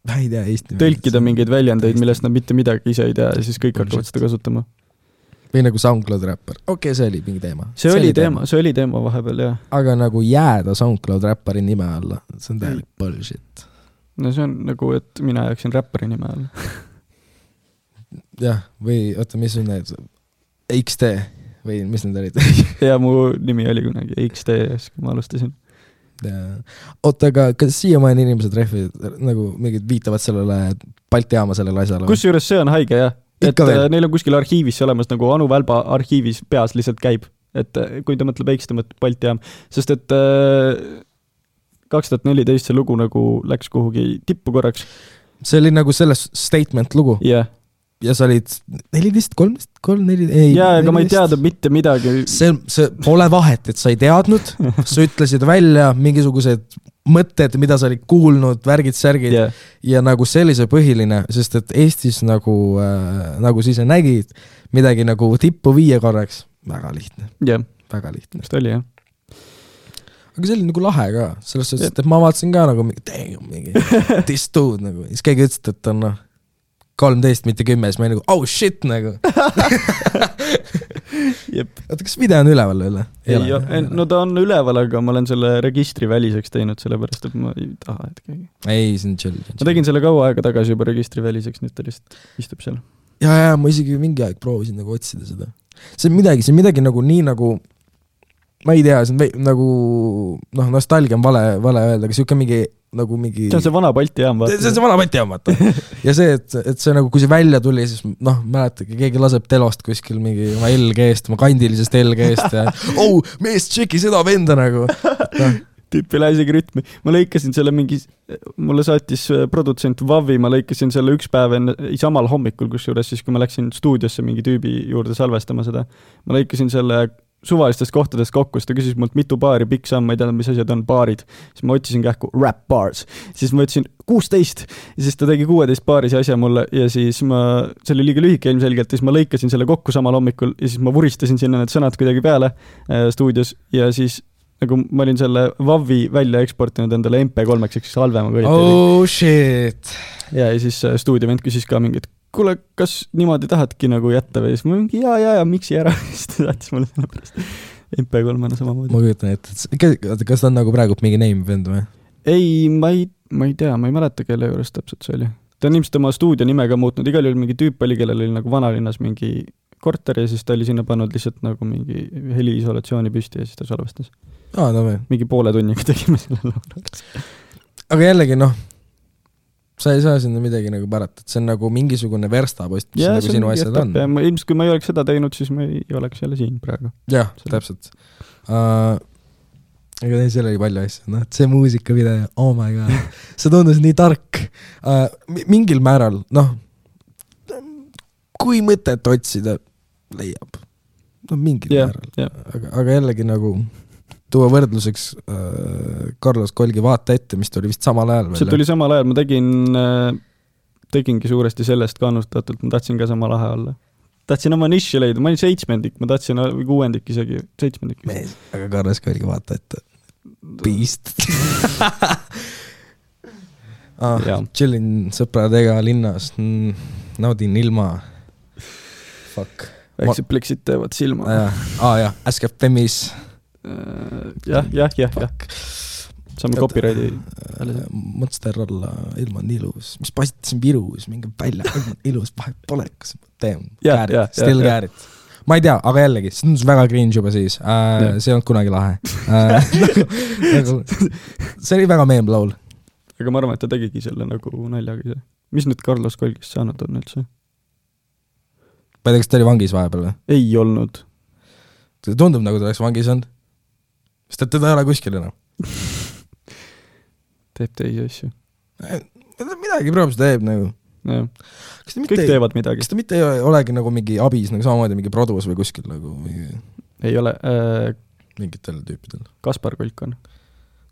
Ma ei tea, Eesti tõlkida mingeid väljendeid, millest nad mitte midagi ise ei tea ja siis kõik hakkavad seda kasutama. või nagu SoundCloud räppar, okei okay,, see oli mingi teema. see oli teema, see oli teema vahepeal jah. aga nagu jääda SoundCloud räppari nime alla, see on täielik bullshit. no see on nagu, et mina jääksin räppari nime alla. <laughs> jah, või oota, mis on need, XD või mis need olid? <laughs> ja mu nimi oli kunagi XD-s, kui ma alustasin. oota, aga kas siiamaani inimesed rehvivad nagu mingid viitavad sellele Balti jaama sellele asjale? kusjuures see on haige jah, et veel? äh, neil on kuskil arhiivis olemas nagu Anu Välba arhiivis peas lihtsalt käib, et äh, kui ta mõtleb X, ta mõtleb Balti jaam, sest et kaks tuhat neliteist see lugu nagu läks kuhugi tippu korraks. See oli nagu selles statement lugu. Ja, ja sa olid neliteist, kolmteist, kolm, neli, ei. ja aga ma ei teadnud mitte midagi. see, see pole vahet, et sa ei teadnud, <laughs> sa ütlesid välja mingisugused mõtted, mida sa olid kuulnud, värgid-särgid ja, ja nagu see oli see põhiline, sest et Eestis nagu äh,, nagu sa ise nägid, midagi nagu tippu viia korraks, väga lihtne, jah, väga lihtne. ta oli jah. aga see oli nagu lahe ka, selles suhtes, et ma vaatasin ka nagu mingi, damn, mingi <laughs> this dude nagu, siis keegi ütles, et on noh, kolmteist, mitte kümme, siis ma olin nagu oh shit nagu. <laughs> oota, kas video on üleval veel või? ei, no ta on üleval, aga ma olen selle registri väliseks teinud, sellepärast et ma ei taha, et keegi. ei, see on chill. ma tegin selle kaua aega tagasi juba registri väliseks, nüüd ta lihtsalt istub seal. ja, ja ma isegi mingi aeg proovisin nagu otsida seda. see on midagi, see on midagi nagu nii nagu, ma ei tea, see on nagu noh, nostalgia on vale, vale öelda, aga sihuke mingi nagu mingi see on see vana Balti jaam, see on vaata. see vana Balti jaam, vaata. ja see, et, et see nagu, kui see välja tuli, siis noh, mäletage, keegi laseb telost kuskil mingi oma LG-st, oma kandilisest LG-st ja <laughs> oh, mees, tšeki seda venda nagu. noh, tüüp ei lähe isegi rütmi. ma lõikasin selle mingi, mulle saatis äh, produtsent Vavi, ma lõikasin selle üks päev enne, samal hommikul kusjuures siis, kui ma läksin stuudiosse mingi tüübi juurde salvestama seda. ma lõikasin selle suvalistest kohtadest kokku, siis ta küsis mult mitu baari, pikk samm, ma ei teadnud, mis asjad on baarid. siis ma otsisin kähku rap bars, siis ma ütlesin kuusteist ja siis ta tegi kuueteist baarise asja mulle ja siis ma, see oli liiga lühike ilmselgelt siis ma lõikasin selle kokku samal hommikul ja siis ma vuristasin sinna need sõnad kuidagi peale äh, stuudios ja siis nagu ma olin selle WAV-i välja eksportinud endale MP3-eks ehk siis halvema kvaliteedi oh shit. ja, ja siis äh, stuudiovend küsis ka mingi, et kuule, kas niimoodi tahadki nagu jätta või siis ma mingi jaa, jaa, jaa, miksi ära, <laughs> siis ta saatis mulle selle pärast MP3-na samamoodi. ma kujutan ette, et kas ta on nagu praegu mingi name vend või? ei, ma ei, ma ei tea, ma ei mäleta, kelle juures täpselt see oli. ta on ilmselt oma stuudio nime ka muutnud, igal juhul mingi tüüp oli, kellel oli nagu vanalinnas mingi korter ja siis ta oli sinna pannud lihtsalt nagu mingi heliisolatsiooni püsti ja siis ta salvestas. aa, no või. mingi poole tunniga <laughs> tegime selle laulu. aga jällegi noh, sa ei saa sinna midagi nagu parata, et see on nagu mingisugune verstapost, mis Jaa, nagu sinu asjad on ja. ilmselt, kui ma ei oleks seda teinud, siis ma ei oleks jälle siin praegu. jah, täpselt uh,. aga ei, seal oli palju asju, noh, et see muusikavideo, oh my god, <laughs> see tundus nii tark uh,. mingil määral, noh, kui mõtet otsida, leiab. no mingil jah, määral, jah, aga, aga jällegi nagu tuua võrdluseks uh, Carlos Kolgi Vaata ette, mis tuli vist samal ajal see tuli samal ajal, ma tegin, tegingi suuresti sellest kannustatult, ma tahtsin ka sama lahe olla. tahtsin oma nišši leida, ma olin seitsmendik, ma tahtsin, või kuuendik isegi, seitsmendik. aga Carlos Kolgi Vaata ette, beast <laughs> ah, Jaa.. chillin sõpradega linnas mm,, naudin ilma. Fuck. väiksed pleksid teevad silma. aa ah, jah, Äskev Femmis. jah, jah, jah, jah, saame copyrighti. Monster olla, ilm on ilus, mis postitasin Virus, minge välja, ilm on ilus, vahet pole, kas jah, it, still it. ma ei tea, aga jällegi, see tundus väga cringe juba siis äh, see ei olnud kunagi lahe äh. <laughs> Nagu, see oli väga meem laul. aga ma arvan, et ta tegigi selle nagu naljaga ise. mis nüüd Carlos Kolgist saanud on üldse? ma ei tea, kas ta oli vangis vahepeal või? ei olnud. tundub nagu ta oleks vangis olnud. Sest et teda ei ole kuskil enam. <laughs> teeb teisi asju. midagi probably teeb nagu. kas ta kõik mitte, teevad midagi kas. ta mitte ei olegi nagu mingi abis nagu samamoodi mingi produs või kuskil nagu mingi, ei ole äh,, mingitel tüüpidel? Kaspar Kolk on.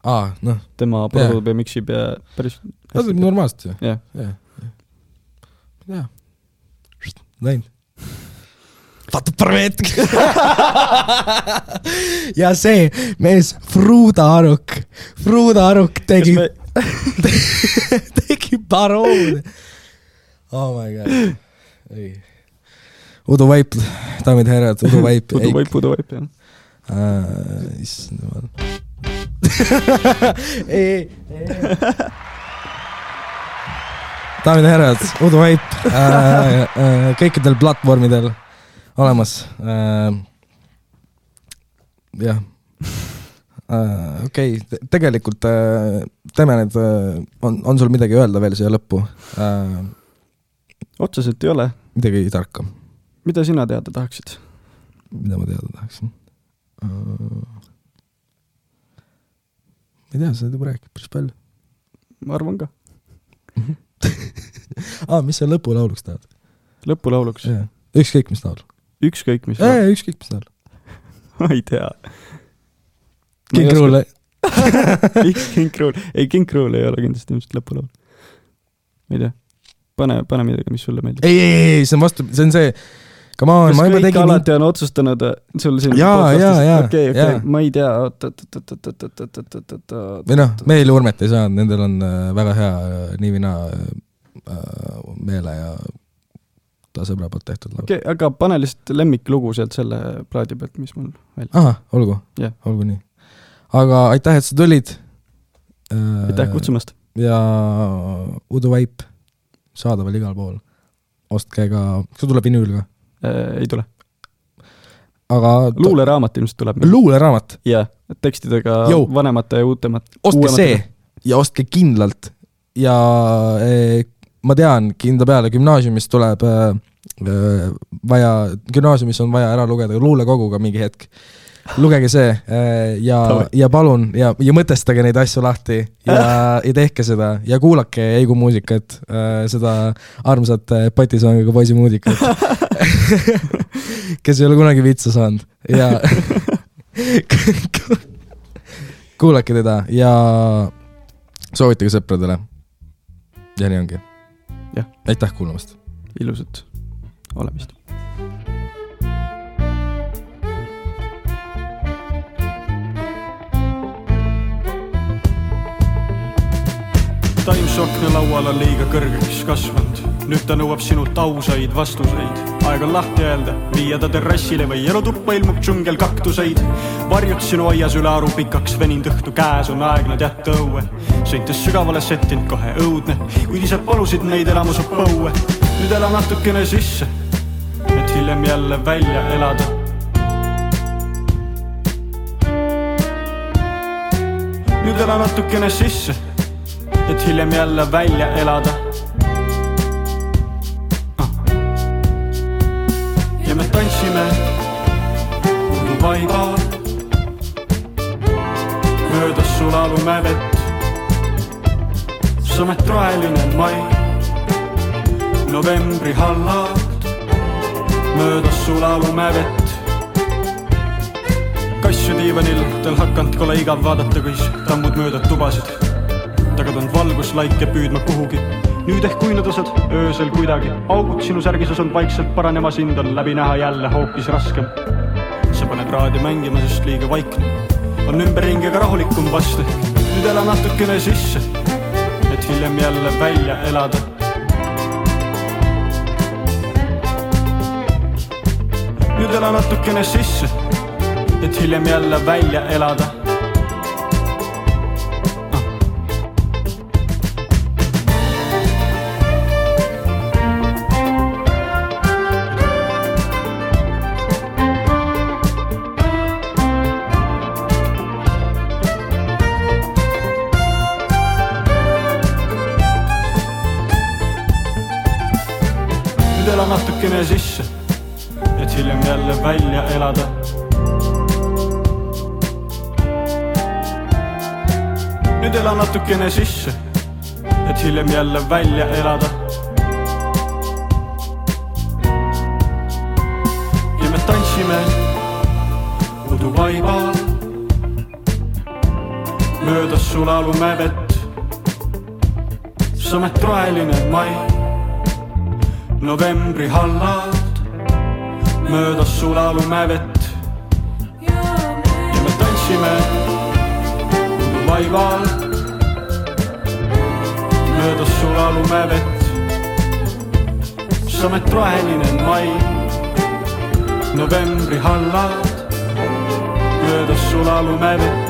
aa, noh, tema produb ja miksib ja päris teeb normaalselt ju. jah, jah, jah. läinud. Vaata parameetrit. <laughs> ja see mees, Fruuda Aruk, Fruuda Aruk tegi, me... <laughs> tegi paroodi. oh my god. ei. Udu Vaip, daamid ja härrad, Udu Vaip. pudu vaip, pudu vaip, jah. issand jumal. <laughs> ei, ei, ei. daamid ja härrad, Udu Vaip äh, äh, kõikidel platvormidel olemas äh,. jah äh,, okei okay., tegelikult äh, teeme need äh,, on, on sul midagi öelda veel siia lõppu äh,? otseselt ei ole. midagi tarka, mida sina teada tahaksid? mida ma teada tahaksin äh,? ei tea, sa oled juba rääkinud päris palju ma arvan ka. <laughs> ah,. mis sa lõpulauluks tahad? lõpulauluks, ükskõik mis laul. Ükskõik mis laul, ükskõik mis laul. <laughs> ma ei tea. King Krul. <laughs> miks King Krul, ei King Krul ei ole kindlasti ilmselt lõpulaul. ma ei tea, pane, pane midagi, mis sulle meeldib. ei, ei, ei, see on vastu, see on see, come on, ma juba tegin alati on otsustanud sul siin Jaa, jaa, jaa, okei, okei ma ei tea, oot, oot, oot, oot, oot, oot, oot, oot, oot, oot, või noh, meil Urmet ei saanud, nendel on äh, väga hea äh, nii või naa äh, meele ja ta sõbra poolt tehtud laul. okei, aga pane lihtsalt lemmiklugu sealt selle plaadi pealt, mis mul välja. ahah, olgu Jah., olgu nii. aga aitäh, et sa tulid äh,. aitäh kutsumast. ja Udu Vaip saadaval igal pool. ostke ka, kas sul tuleb vinüül ka? ei tule. aga luuleraamat ilmselt tuleb. luuleraamat, jah, tekstidega Jõu. vanemate ja uutemat. ostke see ja ostke kindlalt ja eh, ma tean kindla peale, gümnaasiumis tuleb eh, vaja, gümnaasiumis on vaja ära lugeda luulekoguga mingi hetk. lugege see eh, ja ja palun ja, ja mõtestage neid asju lahti ja, <laughs> ja tehke seda ja kuulake Eigu muusikat, seda armsat patisoongiga poisi muusikat, <laughs> kes ei ole kunagi vitsa saanud ja <laughs> kuulake teda ja soovitage sõpradele. ja nii ongi. Aitäh kuulamast. ilusat olemist. Times aknalaual on liiga kõrgeks kasvanud, nüüd ta nõuab sinult ausaid vastuseid. aeg on lahti öelda, viia ta terrassile või elutuppa ilmub džungel kaktuseid. varjud sinu aias üle aru pikaks veninud õhtu käes on aeg nad jätta õue. sõites sügavale settinud kohe õudne, kuid ise palusid neid elama su põue. nüüd ela natukene sisse, hiljem jälle välja elada nüüd ela natukene sisse, et hiljem jälle välja elada ah.. ja me tantsime uduvaival möödas sulalume vett. samet roheline mai, novembri hallad möödas sulalume vett kasju diivanil, tal hakanud kole igav vaadata, kuis tammud mööda tubasid. tagant valguslaike püüdma kuhugi. nüüd ehk uinuda saad öösel kuidagi, augud sinu särgises on vaikselt paranema, sind on läbi näha jälle hoopis raskem. sa paned raadio mängima, sest liiga vaikne on ümberringi, aga rahulikum vast. nüüd ela natukene sisse, et hiljem jälle välja elada. Nüüd ela natukene sisse et hiljem jälle välja elada. Elada. Nüüd ela natukene sisse, et hiljem jälle välja elada. ja me tantsime uduvaibal möödas sulalume vett, samet roheline mai, novembri hallad möödas sulalume vett ja me tantsime vaival möödas sulalume vett. samet roheline mai, novembri hallad möödas sulalume vett.